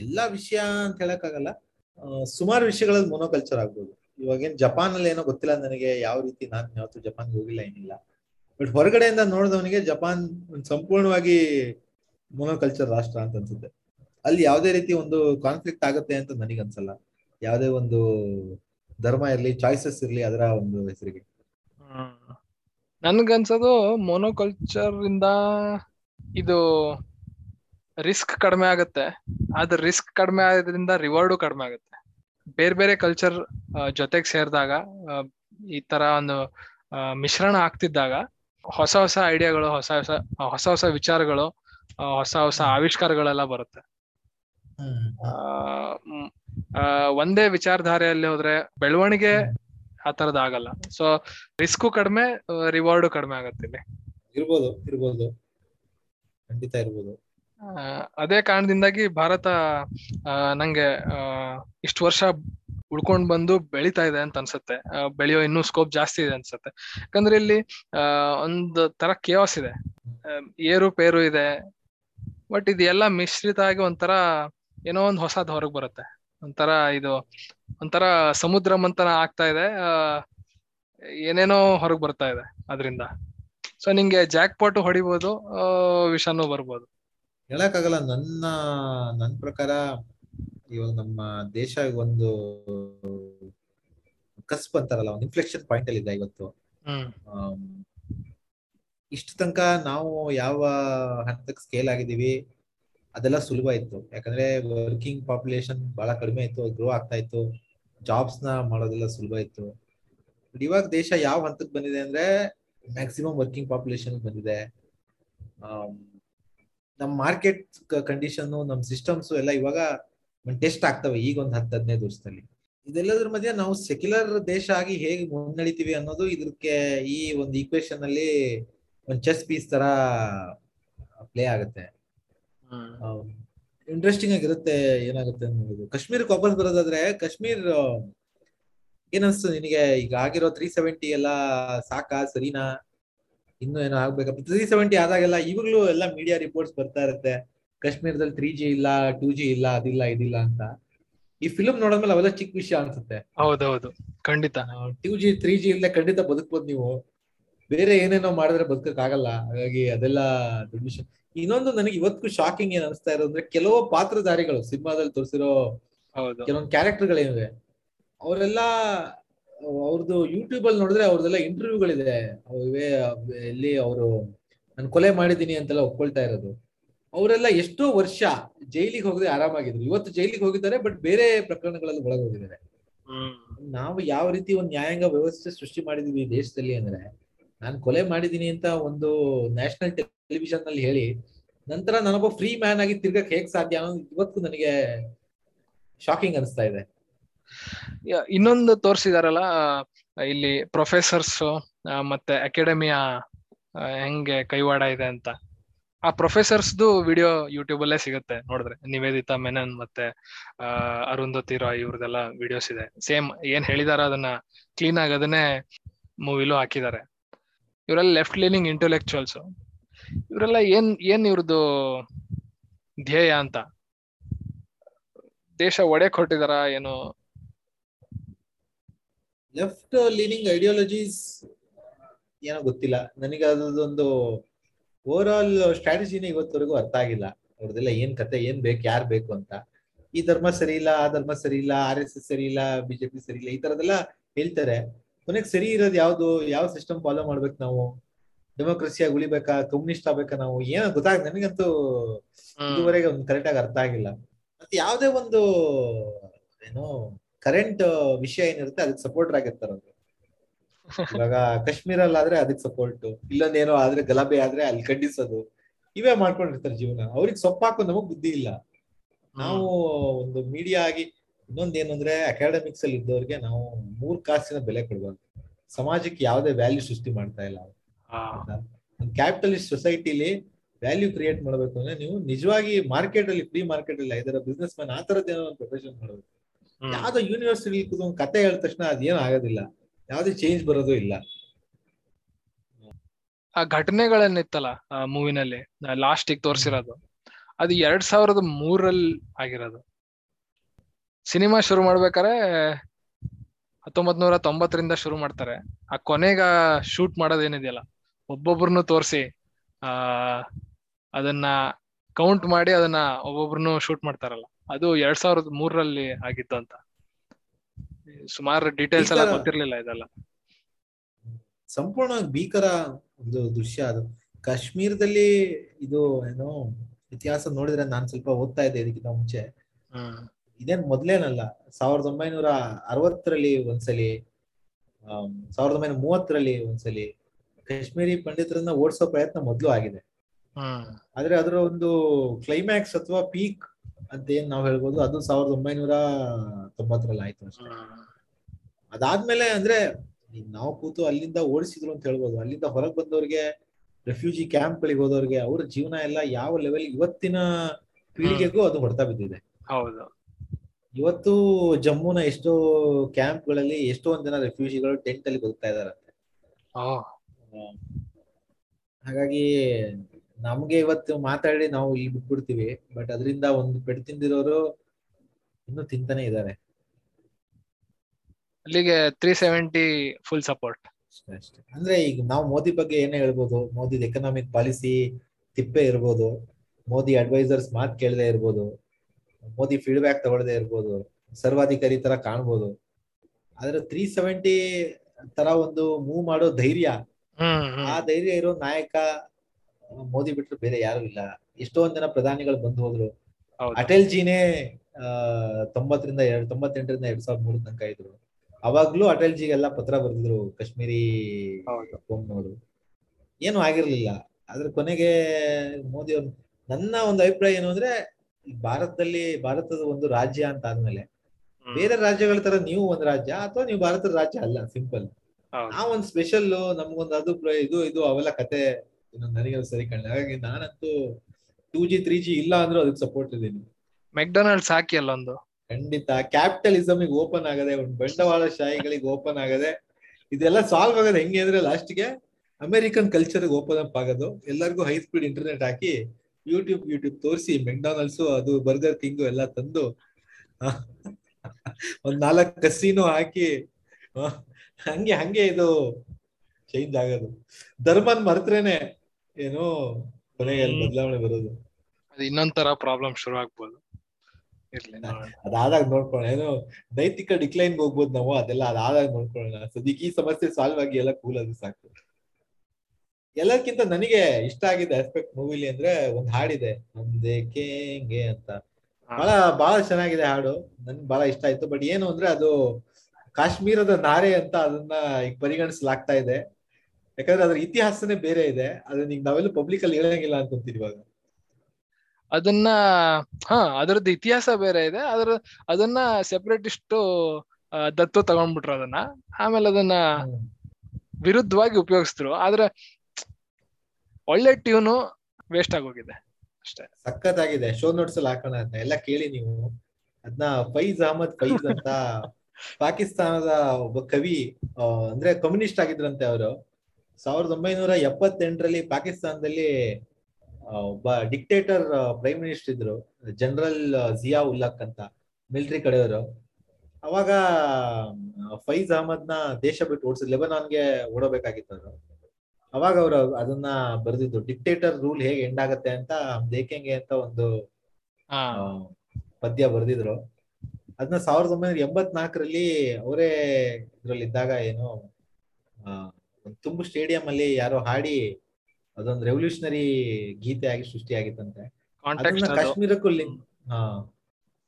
ಎಲ್ಲಾ ವಿಷಯ ಅಂತ ಹೇಳಕ್ಕಾಗಲ್ಲ. ಸುಮಾರು ವಿಷಯಗಳಲ್ಲಿ ಮೊನೋಕಲ್ಚರ್ ಆಗ್ಬೋದು. ಇವಾಗ ಏನ್ ಜಪಾನ್ ಅಲ್ಲಿ ಏನೋ ಗೊತ್ತಿಲ್ಲ ನನಗೆ ಯಾವ ರೀತಿ ನಾನು ಯಾವತ್ತು ಜಪಾನ್ಗೆ ಹೋಗಿಲ್ಲ ಏನಿಲ್ಲ. ಬಟ್ ಹೊರಗಡೆಯಿಂದ ನೋಡಿದವನಿಗೆ ಜಪಾನ್ ಒಂದು ಸಂಪೂರ್ಣವಾಗಿ ಮೊನೋಕಲ್ಚರ್ ರಾಷ್ಟ್ರ ಅಂತ ಅನ್ಸುತ್ತೆ. ಅಲ್ಲಿ ಯಾವುದೇ ರೀತಿ ಒಂದು ಕಾನ್ಫ್ಲಿಕ್ಟ್ ಆಗುತ್ತೆ ಅಂತ ನನಗೆ ಅನ್ಸಲ್ಲ ಯಾವುದೇ ಒಂದು ಧರ್ಮ ಇರ್ಲಿ ಚಾಯ್ಸಸ್ ಇರಲಿ ಅದರ ಒಂದು ಹೆಸರಿಗೆ. ನನ್ಗನ್ಸೋದು ಮೊನೋಕಲ್ಚರ್ ಇಂದ ಇದು ರಿಸ್ಕ್ ಕಡಿಮೆ ಆಗುತ್ತೆ. ಆದ್ರೆ ರಿಸ್ಕ್ ಕಡಿಮೆ ಆಗೋದ್ರಿಂದ ರಿವಾರ್ಡು ಕಡಿಮೆ ಆಗುತ್ತೆ. ಬೇರೆ ಬೇರೆ ಕಲ್ಚರ್ ಜೊತೆಗೆ ಸೇರಿದಾಗ ಈ ತರ ಒಂದು ಮಿಶ್ರಣ ಆಗ್ತಿದ್ದಾಗ ಹೊಸ ಹೊಸ ಐಡಿಯಾಗಳು ಹೊಸ ಹೊಸ ಹೊಸ ಹೊಸ ವಿಚಾರಗಳು ಹೊಸ ಹೊಸ ಆವಿಷ್ಕಾರಗಳೆಲ್ಲ ಬರುತ್ತೆ. ಒಂದೇ ವಿಚಾರಧಾರೆಯಲ್ಲಿ ಹೋದ್ರೆ ಬೆಳವಣಿಗೆ ಆ ತರದ್ ಆಗಲ್ಲ. ಸೊ ರಿಸ್ಕು ಕಡಿಮೆ ರಿವಾರ್ಡ್ ಕಡಿಮೆ ಆಗತ್ತೆ ಇಲ್ಲಿ. ಇರ್ಬೋದು ಇರ್ಬೋದು. ಖಂಡಿತ ಇರ್ಬೋದು. ಅದೇ ಕಾರಣದಿಂದಾಗಿ ಭಾರತ ನಂಗೆ ಇಷ್ಟು ವರ್ಷ ಉಳ್ಕೊಂಡ್ ಬಂದು ಬೆಳಿತಾ ಇದೆ ಅಂತ ಅನ್ಸುತ್ತೆ. ಬೆಳೆಯೋ ಇನ್ನೂ ಸ್ಕೋಪ್ ಜಾಸ್ತಿ ಇದೆ ಅನ್ಸುತ್ತೆ. ಯಾಕಂದ್ರೆ ಇಲ್ಲಿ ಒಂದು ತರ ಕೇವಸ್ ಇದೆ. ಏರು ಪೇರು ಇದೆ. ಬಟ್ ಇದೆಲ್ಲ ಮಿಶ್ರಿತ ಆಗಿ ಒಂಥರ ಏನೋ ಒಂದ್ ಹೊಸದ್ ಹೊರಗ್ ಬರುತ್ತೆ. ಒಂಥರ ಇದು, ಒಂಥರ ಸಮುದ್ರ ಮಂಥನ ಆಗ್ತಾ ಇದೆ. ಏನೇನೋ ಹೊರಗ್ ಬರ್ತಾ ಇದೆ ಅದರಿಂದ. ಸೊ ನಿಂಗೆ ಜಾಕ್ ಪಾಟ್ ಹೊಡಿಬಹುದು ವಿಷನೂ ಬರ್ಬೋದು. ಹೇಳಕ್ಕಾಗಲ್ಲ, ನನ್ನ ನನ್ನ ಪ್ರಕಾರ ಇವಾಗ ನಮ್ಮ ದೇಶ ಒಂದು ಕಸ್ಬ್ ಅಂತಾರಲ್ಲ ಒಂದು ಇನ್ಫ್ಲೆಕ್ಷನ್ ಪಾಯಿಂಟ್ ಅಲ್ಲಿ ಇದೆ ಇವತ್ತು. ಇಷ್ಟು ತನಕ ನಾವು ಯಾವ ಹಂತಕ್ಕೆ ಸ್ಕೇಲ್ ಆಗಿದೀವಿ ಅದೆಲ್ಲ ಸುಲಭ ಇತ್ತು. ಯಾಕಂದ್ರೆ ವರ್ಕಿಂಗ್ ಪಾಪ್ಯುಲೇಷನ್ ಬಹಳ ಕಡಿಮೆ ಇತ್ತು ಗ್ರೋ ಆಗ್ತಾ ಇತ್ತು ಜಾಬ್ಸ್ನ ಮಾಡೋದೆಲ್ಲ ಸುಲಭ ಇತ್ತು. ಬಟ್ ಇವಾಗ ದೇಶ ಯಾವ ಹಂತಕ್ಕೆ ಬಂದಿದೆ ಅಂದ್ರೆ ಮ್ಯಾಕ್ಸಿಮಮ್ ವರ್ಕಿಂಗ್ ಪಾಪ್ಯುಲೇಷನ್ ಬಂದಿದೆ. ನಮ್ಮ ಮಾರ್ಕೆಟ್ ಕಂಡೀಷನ್ ನಮ್ಮ ಸಿಸ್ಟಮ್ಸ್ ಎಲ್ಲ ಇವಾಗ ಟೆಸ್ಟ್ ಆಗ್ತವೆ ಈಗ ಒಂದು ಹತ್ತು ಹದಿನೈದು ವರ್ಷದಲ್ಲಿ. ಇದೆಲ್ಲದ್ರ ಮಧ್ಯೆ ನಾವು ಸೆಕ್ಯುಲರ್ ದೇಶ ಆಗಿ ಹೇಗೆ ಮುನ್ನಡಿತೀವಿ ಅನ್ನೋದು ಇದಕ್ಕೆ ಈ ಒಂದು ಈಕ್ವೇಶನ್ ಅಲ್ಲಿ ಒಂದು ಚೆಸ್ ಪೀಸ್ ತರ ಪ್ಲೇ ಆಗುತ್ತೆ. ಇಂಟ್ರೆಸ್ಟಿಂಗ್ ಆಗಿರುತ್ತೆ ಏನಾಗುತ್ತೆ ಅನ್ನೋದು. ಕಾಶ್ಮೀರಕ್ಕೆ ವಾಪಸ್ ಬರೋದಾದ್ರೆ ಕಾಶ್ಮೀರ್ ಏನನ್ಸ್ತು ನಿನಗೆ? ಈಗ ಆಗಿರೋ ತ್ರೀ ಸೆವೆಂಟಿ ಎಲ್ಲ ಸಾಕಾ? ಸರಿನಾ? ಇನ್ನು ಏನೋ ಆಗ್ಬೇಕಪ್ಪ ತ್ರೀ ಸೆವೆಂಟಿ ಆದಾಗೆಲ್ಲ ಇವಾಗ್ಲೂ ಎಲ್ಲ ಮೀಡಿಯಾ ರಿಪೋರ್ಟ್ಸ್ ಬರ್ತಾ ಇರುತ್ತೆ. ಕಾಶ್ಮೀರದಲ್ಲಿ ತ್ರೀ ಜಿ ಇಲ್ಲ ಟೂ ಜಿ ಇಲ್ಲ ಅದಿಲ್ಲ ಇದಿಲ್ಲ ಅಂತ. ಈ ಫಿಲ್ಮ್ ನೋಡಿದ್ಮೇಲೆ ಅವೆಲ್ಲ ಚಿಕ್ಕ ವಿಷಯ ಅನ್ಸುತ್ತೆ. ಹೌದೌದು. ಖಂಡಿತ. ಟೂ ಜಿ ತ್ರೀ ಜಿ ಇಲ್ಲದೆ ಖಂಡಿತ ಬದುಕ್ಬೋದು ನೀವು. ಬೇರೆ ಏನೇನೋ ಮಾಡಿದ್ರೆ ಬದುಕಕ್ ಆಗಲ್ಲ ಹಾಗಾಗಿ ಅದೆಲ್ಲ ದೊಡ್ಡ ವಿಷಯ. ಇನ್ನೊಂದು ನನಗೆ ಇವತ್ತಿಗೂ ಶಾಕಿಂಗ್ ಏನ್ ಅನಿಸ್ತಾ ಇರೋದು ಅಂದ್ರೆ ಕೆಲವು ಪಾತ್ರಧಾರಿಗಳು ಸಿನಿಮಾದಲ್ಲಿ ತೋರಿಸಿರೋ ಕೆಲವೊಂದು ಕ್ಯಾರೆಕ್ಟರ್ಗಳೇನಿವೆ ಅವರೆಲ್ಲ ಅವ್ರದ್ದು ಯೂಟ್ಯೂಬ್ ಅಲ್ಲಿ ನೋಡಿದ್ರೆ ಅವ್ರದೆಲ್ಲ ಇಂಟರ್ವ್ಯೂಗಳಿದೆ ಅವೇ ಎಲ್ಲಿ ಅವರು ನಾನು ಕೊಲೆ ಮಾಡಿದ್ದೀನಿ ಅಂತೆಲ್ಲ ಒಪ್ಕೊಳ್ತಾ ಇರೋದು. ಅವರೆಲ್ಲ ಎಷ್ಟೋ ವರ್ಷ ಜೈಲಿಗೆ ಹೋಗದೆ ಆರಾಮಾಗಿದ್ರು. ಇವತ್ತು ಜೈಲಿಗೆ ಹೋಗಿದ್ದಾರೆ ಬಟ್ ಬೇರೆ ಪ್ರಕರಣಗಳಲ್ಲಿ ಒಳಗೋಗಿದ್ದಾರೆ. ನಾವು ಯಾವ ರೀತಿ ಒಂದು ನ್ಯಾಯಾಂಗ ವ್ಯವಸ್ಥೆ ಸೃಷ್ಟಿ ಮಾಡಿದೀವಿ ದೇಶದಲ್ಲಿ ಅಂದ್ರೆ ನಾನು ಕೊಲೆ ಮಾಡಿದೀನಿ ಅಂತ ಒಂದು ನ್ಯಾಷನಲ್ ಟೆಲಿವಿಷನ್ನಲ್ಲಿ ಹೇಳಿ ನಂತರ ನಾನೊಬ್ಬ ಫ್ರೀ ಮ್ಯಾನ್ ಆಗಿ ತಿರ್ಗಕ್ ಹೇಗ್ ಸಾಧ್ಯ ಅನ್ನೋದು ಇವತ್ತು ನನಗೆ ಶಾಕಿಂಗ್ ಅನಿಸ್ತಾ ಇದೆ. ಇನ್ನೊಂದು ತೋರಿಸಿದಾರಲ್ಲ ಇಲ್ಲಿ ಪ್ರೊಫೆಸರ್ಸ್ ಮತ್ತೆ ಅಕಾಡೆಮಿಯ ಹೆಂಗೆ ಕೈವಾಡ ಇದೆ ಅಂತ. ಆ ಪ್ರೊಫೆಸರ್ಸ್ದು ವಿಡಿಯೋ ಯೂಟ್ಯೂಬ್ ಅಲ್ಲೇ ಸಿಗುತ್ತೆ ನೋಡಿದ್ರೆ. ನಿವೇದಿತಾ ಮೆನನ್ ಮತ್ತೆ ಅರುಂಧತಿ ರಾಯ್ ಇವ್ರದೆಲ್ಲ ವಿಡಿಯೋಸ್ ಇದೆ. ಸೇಮ್ ಏನ್ ಹೇಳಿದಾರ ಅದನ್ನ ಕ್ಲೀನ್ ಆಗಿ ಅದನ್ನೇ ಮೂವಿಲು ಹಾಕಿದ್ದಾರೆ. ಇವರೆಲ್ಲ ಲೆಫ್ಟ್ ಲೀನಿಂಗ್ ಇಂಟೆಲೆಕ್ಚುಯಲ್ಸ್ ಇವರೆಲ್ಲ ಏನ್ ಏನ್ ಇವ್ರದ್ದು ಧ್ಯೇಯ ಅಂತ? ದೇಶ ಒಡೆ ಕೊಟ್ಟಿದಾರ ಏನು? ಲೆಫ್ಟ್ ಲೀನಿಂಗ್ ಐಡಿಯಾಲಜೀಸ್ ಏನೋ ಗೊತ್ತಿಲ್ಲ. ನನಗೆ ಅದೊಂದು ಓವರ್ ಆಲ್ ಸ್ಟ್ರಾಟಜಿನೇ ಇವತ್ತವರೆಗೂ ಅರ್ಥ ಆಗಿಲ್ಲ. ಅವ್ರದೆಲ್ಲ ಏನ್ ಕತೆ ಏನ್ ಬೇಕು ಯಾರು ಬೇಕು ಅಂತ. ಈ ಧರ್ಮ ಸರಿ ಇಲ್ಲ ಆ ಧರ್ಮ ಸರಿ ಇಲ್ಲ ಆರ್ ಎಸ್ ಎಸ್ ಸರಿ ಇಲ್ಲ ಬಿಜೆಪಿ ಸರಿ ಇಲ್ಲ ಈ ತರದೆಲ್ಲ ಹೇಳ್ತಾರೆ. ಕೊನೆಗೆ ಸರಿ ಇರೋದು ಯಾವ್ದು ಯಾವ ಸಿಸ್ಟಮ್ ಫಾಲೋ ಮಾಡ್ಬೇಕು ನಾವು? ಡೆಮೋಕ್ರಸಿಯಾಗಿ ಉಳಿಬೇಕಾ ಕಮ್ಯುನಿಸ್ಟ್ ಆಗ್ಬೇಕಾ ನಾವು? ಏನೋ ಗೊತ್ತಾಗ ನನಗಂತೂ. ಇದುವರೆಗೆ ಒಂದು ಕರೆಕ್ಟ್ ಆಗಿ ಅರ್ಥ ಆಗಿಲ್ಲ. ಮತ್ತೆ ಯಾವುದೇ ಒಂದು ಏನು ಕರೆಂಟ್ ವಿಷಯ ಏನಿರುತ್ತೆ ಅದಕ್ಕೆ ಸಪೋರ್ಟರ್ ಆಗಿರ್ತಾರ ಅವ್ರು. ಇವಾಗ ಕಾಶ್ಮೀರಲ್ಲಿ ಆದ್ರೆ ಅದಕ್ಕೆ ಸಪೋರ್ಟ್ ಇಲ್ಲೊಂದೇನೋ ಆದ್ರೆ ಗಲಭೆ ಆದ್ರೆ ಅಲ್ಲಿ ಖಂಡಿಸೋದು. ಇವೇ ಮಾಡ್ಕೊಂಡಿರ್ತಾರೆ ಜೀವನ. ಅವ್ರಿಗೆ ಸೊಪ್ಪಾಕು ನಮಗ್ ಬುದ್ಧಿ ಇಲ್ಲ. ನಾವು ಒಂದು ಮೀಡಿಯಾ ಆಗಿ ಇನ್ನೊಂದ್ ಏನಂದ್ರೆ ಅಕಾಡೆಮಿಕ್ಸ್ ಅಲ್ಲಿ ಇದ್ದವ್ರಿಗೆ ನಾವು ಮೂರ್ ಕಾಸಿನ ಬೆಲೆ ಕೊಡ್ಬಾರ್ದು ಸಮಾಜಕ್ಕೆ ಯಾವುದೇ ವ್ಯಾಲ್ಯೂ ಸೃಷ್ಟಿ ಮಾಡ್ತಾ ಇಲ್ಲ. ಒಂದು ಕ್ಯಾಪಿಟಲಿಸ್ಟ್ ಸೊಸೈಟಿಲಿ ವ್ಯಾಲ್ಯೂ ಕ್ರಿಯೇಟ್ ಮಾಡ್ಬೇಕು ಅಂದ್ರೆ ನೀವು ನಿಜವಾಗಿ ಮಾರ್ಕೆಟ್ ಅಲ್ಲಿ ಫ್ರೀ ಮಾರ್ಕೆಟ್ ಅಲ್ಲಿ ಇದರ ಬಿಸ್ನೆಸ್ ಮ್ಯಾನ್ ಆ ತರದ್ದು ಏನೋ ಒಂದು ಪ್ರೊಫೆಷನ್ ಮಾಡಬೇಕು. ಯಾವ್ದೋ ಯೂನಿವರ್ಸಿಟಿ ಒಂದು ಕತೆ ಹೇಳಿದ ತಕ್ಷಣ ಅದೇನು ಆಗೋದಿಲ್ಲ. ಯಾವ್ದೇ ಚೇಂಜ್ ಬರೋದು ಇಲ್ಲ. ಆ ಘಟನೆಗಳನ್ನಿತ್ತಲ್ಲ ಮೂವಿನಲ್ಲಿ ಲಾಸ್ಟ್ ತೋರಿಸಿರೋದು. ಅದು ಎರಡ್ ಸಾವಿರದ ಮೂರಲ್ಲಿ ಆಗಿರೋದು. ಸಿನಿಮಾ ಶುರು ಮಾಡ್ಬೇಕಾರೆ ಹತ್ತೊಂಬತ್ ನೂರ ತೊಂಬತ್ತರಿಂದ ಶುರು ಮಾಡ್ತಾರೆ. ಆ ಕೊನೆಗ ಶೂಟ್ ಮಾಡೋದೇನಿದೆಯಲ್ಲ ಒಬ್ಬೊಬ್ರನ್ನು ತೋರಿಸಿ, ಆ, ಅದನ್ನ ಕೌಂಟ್ ಮಾಡಿ ಅದನ್ನ ಒಬ್ಬೊಬ್ರನ್ನು ಶೂಟ್ ಮಾಡ್ತಾರಲ್ಲ. ಅದು ಎರಡ್ ಸಾವಿರದ ಮೂರರಲ್ಲಿ ಆಗಿತ್ತು ಅಂತ. ಸುಮಾರು ಡೀಟೇಲ್ಸ್ ಎಲ್ಲ ಗೊತ್ತಿರ್ಲಿಲ್ಲ ಇದೆಲ್ಲ. ಸಂಪೂರ್ಣವಾಗಿ ಭೀಕರ ಒಂದು ದೃಶ್ಯ ಅದು. ಕಾಶ್ಮೀರದಲ್ಲಿ ಇದು ಏನು ಇತಿಹಾಸ ನೋಡಿದ್ರೆ ನಾನು ಸ್ವಲ್ಪ ಓದ್ತಾ ಇದ್ದೆ ಇದಕ್ಕಿಂತ ಮುಂಚೆ. ಇದೇನ್ ಮೊದ್ಲೇನಲ್ಲ ಸಾವಿರದ ಒಂಬೈನೂರ ಅರವತ್ತರಲ್ಲಿ ಒಂದ್ಸಲಿ ಸಾವಿರದ ಒಂಬೈನೂರ ಮೂವತ್ತರಲ್ಲಿ ಒಂದ್ಸಲಿ ಕಾಶ್ಮೀರಿ ಪಂಡಿತರನ್ನ ಓಡಿಸೋ ಪ್ರಯತ್ನ ಮೊದ್ಲು ಆಗಿದೆ. ಆದ್ರೆ ಅದರ ಒಂದು ಕ್ಲೈಮ್ಯಾಕ್ಸ್ ಅಥವಾ ಪೀಕ್ ಅಂತ ಏನ್ ನಾವ್ ಹೇಳ್ಬೋದು ಅದು ಸಾವಿರದ ಒಂಬೈನೂರ ತೊಂಬತ್ತರಲ್ಲಿ ಆಯ್ತು ಅಷ್ಟೇ. ಅದಾದ್ಮೇಲೆ ಅಂದ್ರೆ ನಾವು ಕೂತು ಅಲ್ಲಿಂದ ಓಡಿಸಿದ್ರು ಅಂತ ಹೇಳ್ಬೋದು. ಅಲ್ಲಿಂದ ಹೊರಗೆ ಬಂದವ್ರಿಗೆ ರೆಫ್ಯೂಜಿ ಕ್ಯಾಂಪ್ ಗಳಿಗೆ ಹೋದವ್ರಿಗೆ ಅವ್ರ ಜೀವನ ಎಲ್ಲ ಯಾವ ಲೆವೆಲ್ ಇವತ್ತಿನ ಪೀಳಿಗೆಗೂ ಅದು ಹೊಡ್ತಾ ಬಿದ್ದಿದೆ. ಹೌದು. ಇವತ್ತು ಜಮ್ಮುನ ಎಷ್ಟೋ ಕ್ಯಾಂಪ್ಗಳಲ್ಲಿ ಎಷ್ಟೊಂದ್ ಜನ ರೆಫ್ಯೂಜಿಗಳು ಟೆಂಟ್ ಅಲ್ಲಿ ಬದುಕ್ತಾ ಇದಾರಂತೆ ಹಾಗಾಗಿ ನಮ್ಗೆ ಇವತ್ತು ಮಾತಾಡಿ ನಾವು ಇಲ್ಲಿ ಬಿಟ್ಬಿಡ್ತೀವಿ ಬಟ್ ಅದರಿಂದ ಒಂದು ಪೆಟ್ ತಿಂದಿರೋರು ಇನ್ನು ತಿಂತಾನೆ ಇದ್ದಾರೆ. ಅಲ್ಲಿಗೆ ತ್ರೀ ಸೆವೆಂಟಿ ಫುಲ್ ಸಪೋರ್ಟ್ ಅಷ್ಟೇ ಅಷ್ಟೇ. ಅಂದ್ರೆ ಈಗ ನಾವು ಮೋದಿ ಬಗ್ಗೆ ಏನೇ ಹೇಳ್ಬೋದು ಮೋದಿ ಎಕನಾಮಿಕ್ ಪಾಲಿಸಿ ತಿಪ್ಪೆ ಇರ್ಬೋದು ಮೋದಿ ಅಡ್ವೈಸರ್ಸ್ ಮಾತ್ ಕೇಳದೆ ಇರ್ಬೋದು ಮೋದಿ ಫೀಡ್ಬ್ಯಾಕ್ ತಗೊಳ್ಳದೆ ಇರ್ಬೋದು ಸರ್ವಾಧಿಕಾರಿ ತರ ಕಾಣ್ಬೋದು. ಆದ್ರೆ ತ್ರೀ ಸೆವೆಂಟಿ ತರ ಒಂದು ಮೂವ್ ಮಾಡೋ ಧೈರ್ಯ ಆ ಧೈರ್ಯ ಇರೋ ನಾಯಕ ಮೋದಿ ಬಿಟ್ರೆ ಬೇರೆ ಯಾರು ಇಲ್ಲ. ಎಷ್ಟೊಂದ್ ಜನ ಪ್ರಧಾನಿಗಳು ಬಂದು ಹೋದ್ರು. ಹೌದು. ಅಟಲ್ ಜಿನೇ ಆ ತೊಂಬತ್ತರಿಂದ ಎರಡ್ ತೊಂಬತ್ತೆಂಟರಿಂದ ಎರಡ್ ಸಾವಿರದ ಮೂರ ತನಕ ಇದ್ರು. ಅವಾಗ್ಲೂ ಅಟಲ್ ಜಿಗೆಲ್ಲ ಪತ್ರ ಬರೆದಿದ್ರು ಕಾಶ್ಮೀರಿ ಹೌದು. ಏನು ಆಗಿರ್ಲಿಲ್ಲ. ಆದ್ರೆ ಕೊನೆಗೆ ಮೋದಿ ಅವ್ರು ನನ್ನ ಒಂದು ಅಭಿಪ್ರಾಯ ಏನು ಅಂದ್ರೆ ಭಾರತದಲ್ಲಿ ಭಾರತದ ಒಂದು ರಾಜ್ಯ ಅಂತ ಆದ್ಮೇಲೆ ಬೇರೆ ರಾಜ್ಯಗಳ ತರ ನೀವು ಒಂದು ರಾಜ್ಯ ಅಥವಾ ನೀವು ಭಾರತದ ರಾಜ್ಯ ಅಲ್ಲ ಸಿಂಪಲ್. ಆ ಒಂದು ಸ್ಪೆಷಲ್ ನಮ್ಗೊಂದು ಅದು ಇದು ಇದು ಅವೆಲ್ಲ ಕತೆ ನನಗೆ ಸರಿ ಕಾಣಲ್ಲ ಹಾಗಾಗಿ ನಾನಂತೂ ಟೂ ಜಿ ತ್ರೀ ಜಿ ಇಲ್ಲ ಅಂದ್ರೂ ಅದಕ್ಕೆ ಸಪೋರ್ಟ್ ಇದ್ದೀನಿ. ಮೆಕ್ಡೊನಾಲ್ಡ್ಸ್ ಹಾಕಿ ಅಲ್ಲೊಂದು. ಖಂಡಿತ. ಕ್ಯಾಪಿಟಲಿಸಮ್ ಓಪನ್ ಆಗದೆ ಒಂದು ಬಂಡವಾಳಶಾಹಿಗಳಿಗೆ ಓಪನ್ ಆಗದೆ ಇದೆಲ್ಲ ಸಾಲ್ವ್ ಆಗೋದು ಹೆಂಗೆ ಅಂದ್ರೆ ಲಾಸ್ಟ್ಗೆ ಅಮೆರಿಕನ್ ಕಲ್ಚರ್ ಓಪನ್ ಅಪ್ ಆಗೋದು. ಎಲ್ಲರಿಗೂ ಹೈ ಸ್ಪೀಡ್ ಇಂಟರ್ನೆಟ್ ಹಾಕಿ ಯೂಟ್ಯೂಬ್ ಯೂಟ್ಯೂಬ್ ತೋರಿಸಿ ಮೆಕ್ಡೊನಾಲ್ಡ್ಸ್ ಅದು ಬರ್ಗರ್ ಕಿಂಗು ಎಲ್ಲ ತಂದು ಒಂದ್ ನಾಲ್ಕು ಕಸಿನೂ ಹಾಕಿ ಹಂಗೆ ಹಂಗೆ ಇದು ಚೇಂಜ್ ಆಗೋದು. ಧರ್ಮನ್ ಮರೆತ್ರೇನೆ ಏನೋ ಕೊನೆಗೆ ಅಲ್ಲಿ ಬದಲಾವಣೆ ಬರೋದು. ಅದು ಇನ್ನೊಂದ್ ತರ ಪ್ರಾಬ್ಲಮ್ ಶುರು ಆಗ್ಬೋದು. ಇರ್ಲಿ. ಅದಾದಾಗ ನೋಡ್ಕೊಳ್ಳೋಣ. ಏನೋ ನೈತಿಕ ಡಿಕ್ಲೈನ್ ಹೋಗ್ಬೋದು ನಾವು ಅದೆಲ್ಲ ಅದಾದಾಗ ನೋಡ್ಕೊಳ್ಳೋಣ. ಸದ್ಯಕ್ಕೆ ಈ ಸಮಸ್ಯೆ ಸಾಲ್ವ್ ಆಗಿ ಎಲ್ಲ ಕೂಲ್ ಅದು ಸಾಕು. ಎಲ್ಲಕ್ಕಿಂತ ನನಗೆ ಇಷ್ಟ ಆಗಿದ್ದ ಆಸ್ಪೆಕ್ಟ್ ಮೂವಿಲಿ ಅಂದ್ರೆ ಒಂದ್ ಹಾಡಿದೆ ಒಂದೇ ಕೇಂಗೆ ಅಂತ. ಬಹಳ ಬಹಳ ಚೆನ್ನಾಗಿದೆ ಹಾಡು. ನನ್ಗೆ ಬಹಳ ಇಷ್ಟ ಆಯ್ತು. ಬಟ್ ಏನು ಅಂದ್ರೆ ಅದು ಕಾಶ್ಮೀರದ ನಾರೆ ಅಂತ ಅದನ್ನ ಈಗ ಪರಿಗಣಿಸಲಾಗ್ತಾ ಇದೆ. ಯಾಕಂದ್ರೆ ಅದ್ರ ಇತಿಹಾಸನೇ ಬೇರೆ ಇದೆ ಅದನ್ನ ಈಗ ನಾವೆಲ್ಲ ಪಬ್ಲಿಕ್ ಅಲ್ಲಿ ಹೇಳಂಗಿಲ್ಲ ಅನ್ಕೊಂತೀವಿ ಇವಾಗ ಅದನ್ನ ಹಾ ಅದ್ರದ್ದು ಇತಿಹಾಸ ಬೇರೆ ಇದೆ ಅದ್ರ ಅದನ್ನ ಸೆಪರೇಟಿಸ್ಟ್ ದತ್ತು ತಗೊಂಡ್ಬಿಟ್ರು ಅದನ್ನ. ಆಮೇಲೆ ಅದನ್ನ ವಿರುದ್ಧವಾಗಿ ಉಪಯೋಗಿಸಿದ್ರು. ಆದ್ರೆ ಒಳ್ಳೆ ಟ್ಯೂನು ವೇಸ್ಟ್ ಆಗೋಗಿದೆ ಅಷ್ಟೇ. ಸಖತ್ ಆಗಿದೆ ಶೋ ನೋಟ್ಸ್ ಅಲ್ಲಿ ಹಾಕೋಣ ಅಂತ. ಎಲ್ಲ ಕೇಳಿ ನೀವು. ಅದನ್ನ ಫೈಜ್ ಅಹಮದ್ ಫೈಜ್ ಅಂತ ಪಾಕಿಸ್ತಾನದ ಒಬ್ಬ ಕವಿ ಅಂದ್ರೆ ಕಮ್ಯುನಿಸ್ಟ್ ಆಗಿದ್ರಂತೆ ಅವರು. ಸಾವಿರದ ಒಂಬೈನೂರ ಎಪ್ಪತ್ತೆಂಟರಲ್ಲಿ ಪಾಕಿಸ್ತಾನದಲ್ಲಿ ಒಬ್ಬ ಡಿಕ್ಟೇಟರ್ ಪ್ರೈಮ್ ಮಿನಿಸ್ಟರ್ ಇದ್ರು ಜನರಲ್ ಜಿಯಾ ಉಲ್ಲಾಖ್ ಅಂತ ಮಿಲಿಟರಿ ಕಡೆಯವರು. ಅವಾಗ ಫೈಜ್ ಫೈಜ್ನ ದೇಶ ಬಿಟ್ಟು ಓಡಿಸಿದ್ ಲೆಬನಾನ್ಗೆ ಓಡಬೇಕಾಗಿತ್ತು ಅವರು. ಅವಾಗ ಅವರು ಅದನ್ನ ಬರೆದಿದ್ರು ಡಿಕ್ಟೇಟರ್ ರೂಲ್ ಹೇಗೆ ಎಂಡ್ ಆಗತ್ತೆ ಅಂತ ದೇಕೆಂಗೆ ಅಂತ ಒಂದು ಪದ್ಯ ಬರೆದಿದ್ರು. ಅದನ್ನ ಸಾವಿರದ ಒಂಬೈನೂರ ಎಂಬತ್ನಾಲ್ಕರಲ್ಲಿ ಅವರೇ ಇದ್ರಲ್ಲಿ ಇದ್ದಾಗ ಏನು ತುಂಬು ಸ್ಟೇಡಿಯಂ ಅಲ್ಲಿ ಯಾರೋ ಹಾಡಿ ಅದೊಂದು ರೆವಲ್ಯೂಷನರಿ ಗೀತೆ ಆಗಿ ಸೃಷ್ಟಿ ಆಗಿತ್ತಂತೆ ಕಾಶ್ಮೀರಕ್ಕೂ ಲಿಂಕ್ ಹಾ.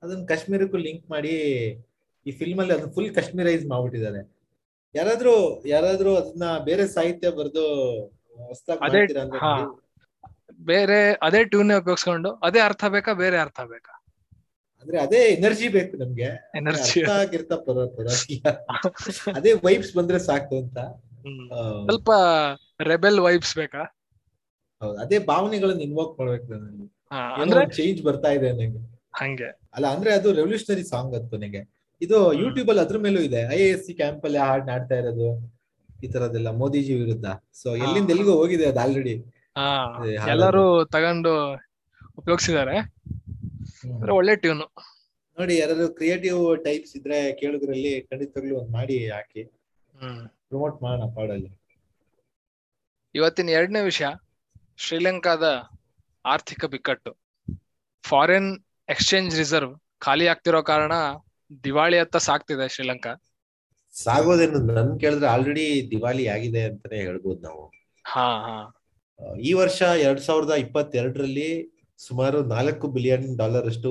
ಅದನ್ನ ಕಾಶ್ಮೀರಕ್ಕೂ ಲಿಂಕ್ ಮಾಡಿ ಈ ಫಿಲ್ಮ್ ಅಲ್ಲಿ ಅದನ್ನ ಫುಲ್ ಕಾಶ್ಮೀರೈಸ್ ಮಾಡ್ಬಿಟ್ಟಿದ್ದಾರೆ. ಯಾರಾದ್ರೂ ಯಾರಾದ್ರೂ ಅದನ್ನ ಬೇರೆ ಸಾಹಿತ್ಯ ಬರೆದು ಬೇರೆ ಅದೇ ಟ್ಯೂನ್ ಉಪಯೋಗಿಸ್ಕೊಂಡು ಅದೇ ಅರ್ಥ ಬೇಕಾ ಬೇರೆ ಅರ್ಥ ಬೇಕಾ? ಅಂದ್ರೆ ಅದೇ ಎನರ್ಜಿ ಬೇಕು ನಮ್ಗೆ. ಎನರ್ಜಿ ಅದೇ ವೈಬ್ಸ್ ಬಂದ್ರೆ ಸಾಕು ಅಂತ. ಸ್ವಲ್ಪ ರೆಬೆಲ್ ವೈಬ್ಸ್ ಬೇಕಾ? ಹೌದು ಅದೇ ಭಾವನೆಗಳನ್ನ ಇನ್ವೋಕ್ ಮಾಡ್ಬೇಕು ಅಂದ್ರೆ? ಚೇಂಜ್ ಬರ್ತಾ ಇದೆ ನನಗೆ ಹಂಗೆ. ಅಲ್ಲ ಅಂದ್ರೆ ಅದು ರೆವಲ್ಯೂಷನರಿ ಸಾಂಗ್ ಅದು ನನಗೆ ಇದು. ಯೂಟ್ಯೂಬ್ ಅಲ್ಲಿ ಅದ್ರ ಮೇಲೂ ಇದೆ. ಐ ಎಸ್ ಸಿ ಕ್ಯಾಂಪ್ ಅಲ್ಲಿ ಹಾಡ್ ನಾಡ್ತಾ ಇರೋದು ಈ ತರದೆಲ್ಲ ಮೋದಿಜಿ ವಿರುದ್ಧ. ಸೊ ಎಲ್ಲಿಂದ. ಎಲ್ಲಿಗೂ ಹೋಗಿದೆ ಅದು ಆಲ್ರೆಡಿ ಎಲ್ಲರೂ ತಗೊಂಡು ಉಪಯೋಗಿಸಿದ್ದಾರೆ. ಅಂದ್ರೆ ಒಳ್ಳೆ ಟ್ಯೂನ್ ನೋಡಿ ಯಾರಾದ್ರು ಕ್ರಿಯೇಟಿವ್ ಟೈಪ್ಸ್ ಇದ್ರೆ ಕೇಳುದ್ರಲ್ಲಿ ಖಂಡಿತವಾಗ್ಲೂ ಒಂದ್ ಮಾಡಿ ಹಾಕಿ. ಪ್ರಮೋಟ್ ಮಾಡೋಣ ಪಾಡಲ್ಲಿ ಇವತ್ತಿನ ಎರಡನೇ ವಿಷಯ ಶ್ರೀಲಂಕಾದ ಆರ್ಥಿಕ ಬಿಕ್ಕಟ್ಟು. ಫಾರಿನ್ ಎಕ್ಸ್ಚೇಂಜ್ ರಿಸರ್ವ್ ಖಾಲಿ ಆಗ್ತಿರೋ ಕಾರಣ ದಿವಾಳಿ ಅತ್ತ ಸಾಕ್ತಿದೆ ಶ್ರೀಲಂಕಾ. ಸಾಗೋದೇನು ನನ್ ಕೇಳಿದ್ರೆ ಆಲ್ರೆಡಿ ದಿವಾಳಿ ಆಗಿದೆ ಅಂತಾನೆ ಹೇಳ್ಬೋದು ನಾವು. ಹಾ ಹಾ. ಈ ವರ್ಷ ಎರಡ್ ಸಾವಿರದ ಇಪ್ಪತ್ತೆರಡರಲ್ಲಿ ಸುಮಾರು ನಾಲ್ಕು ಬಿಲಿಯನ್ ಡಾಲರ್ ಅಷ್ಟು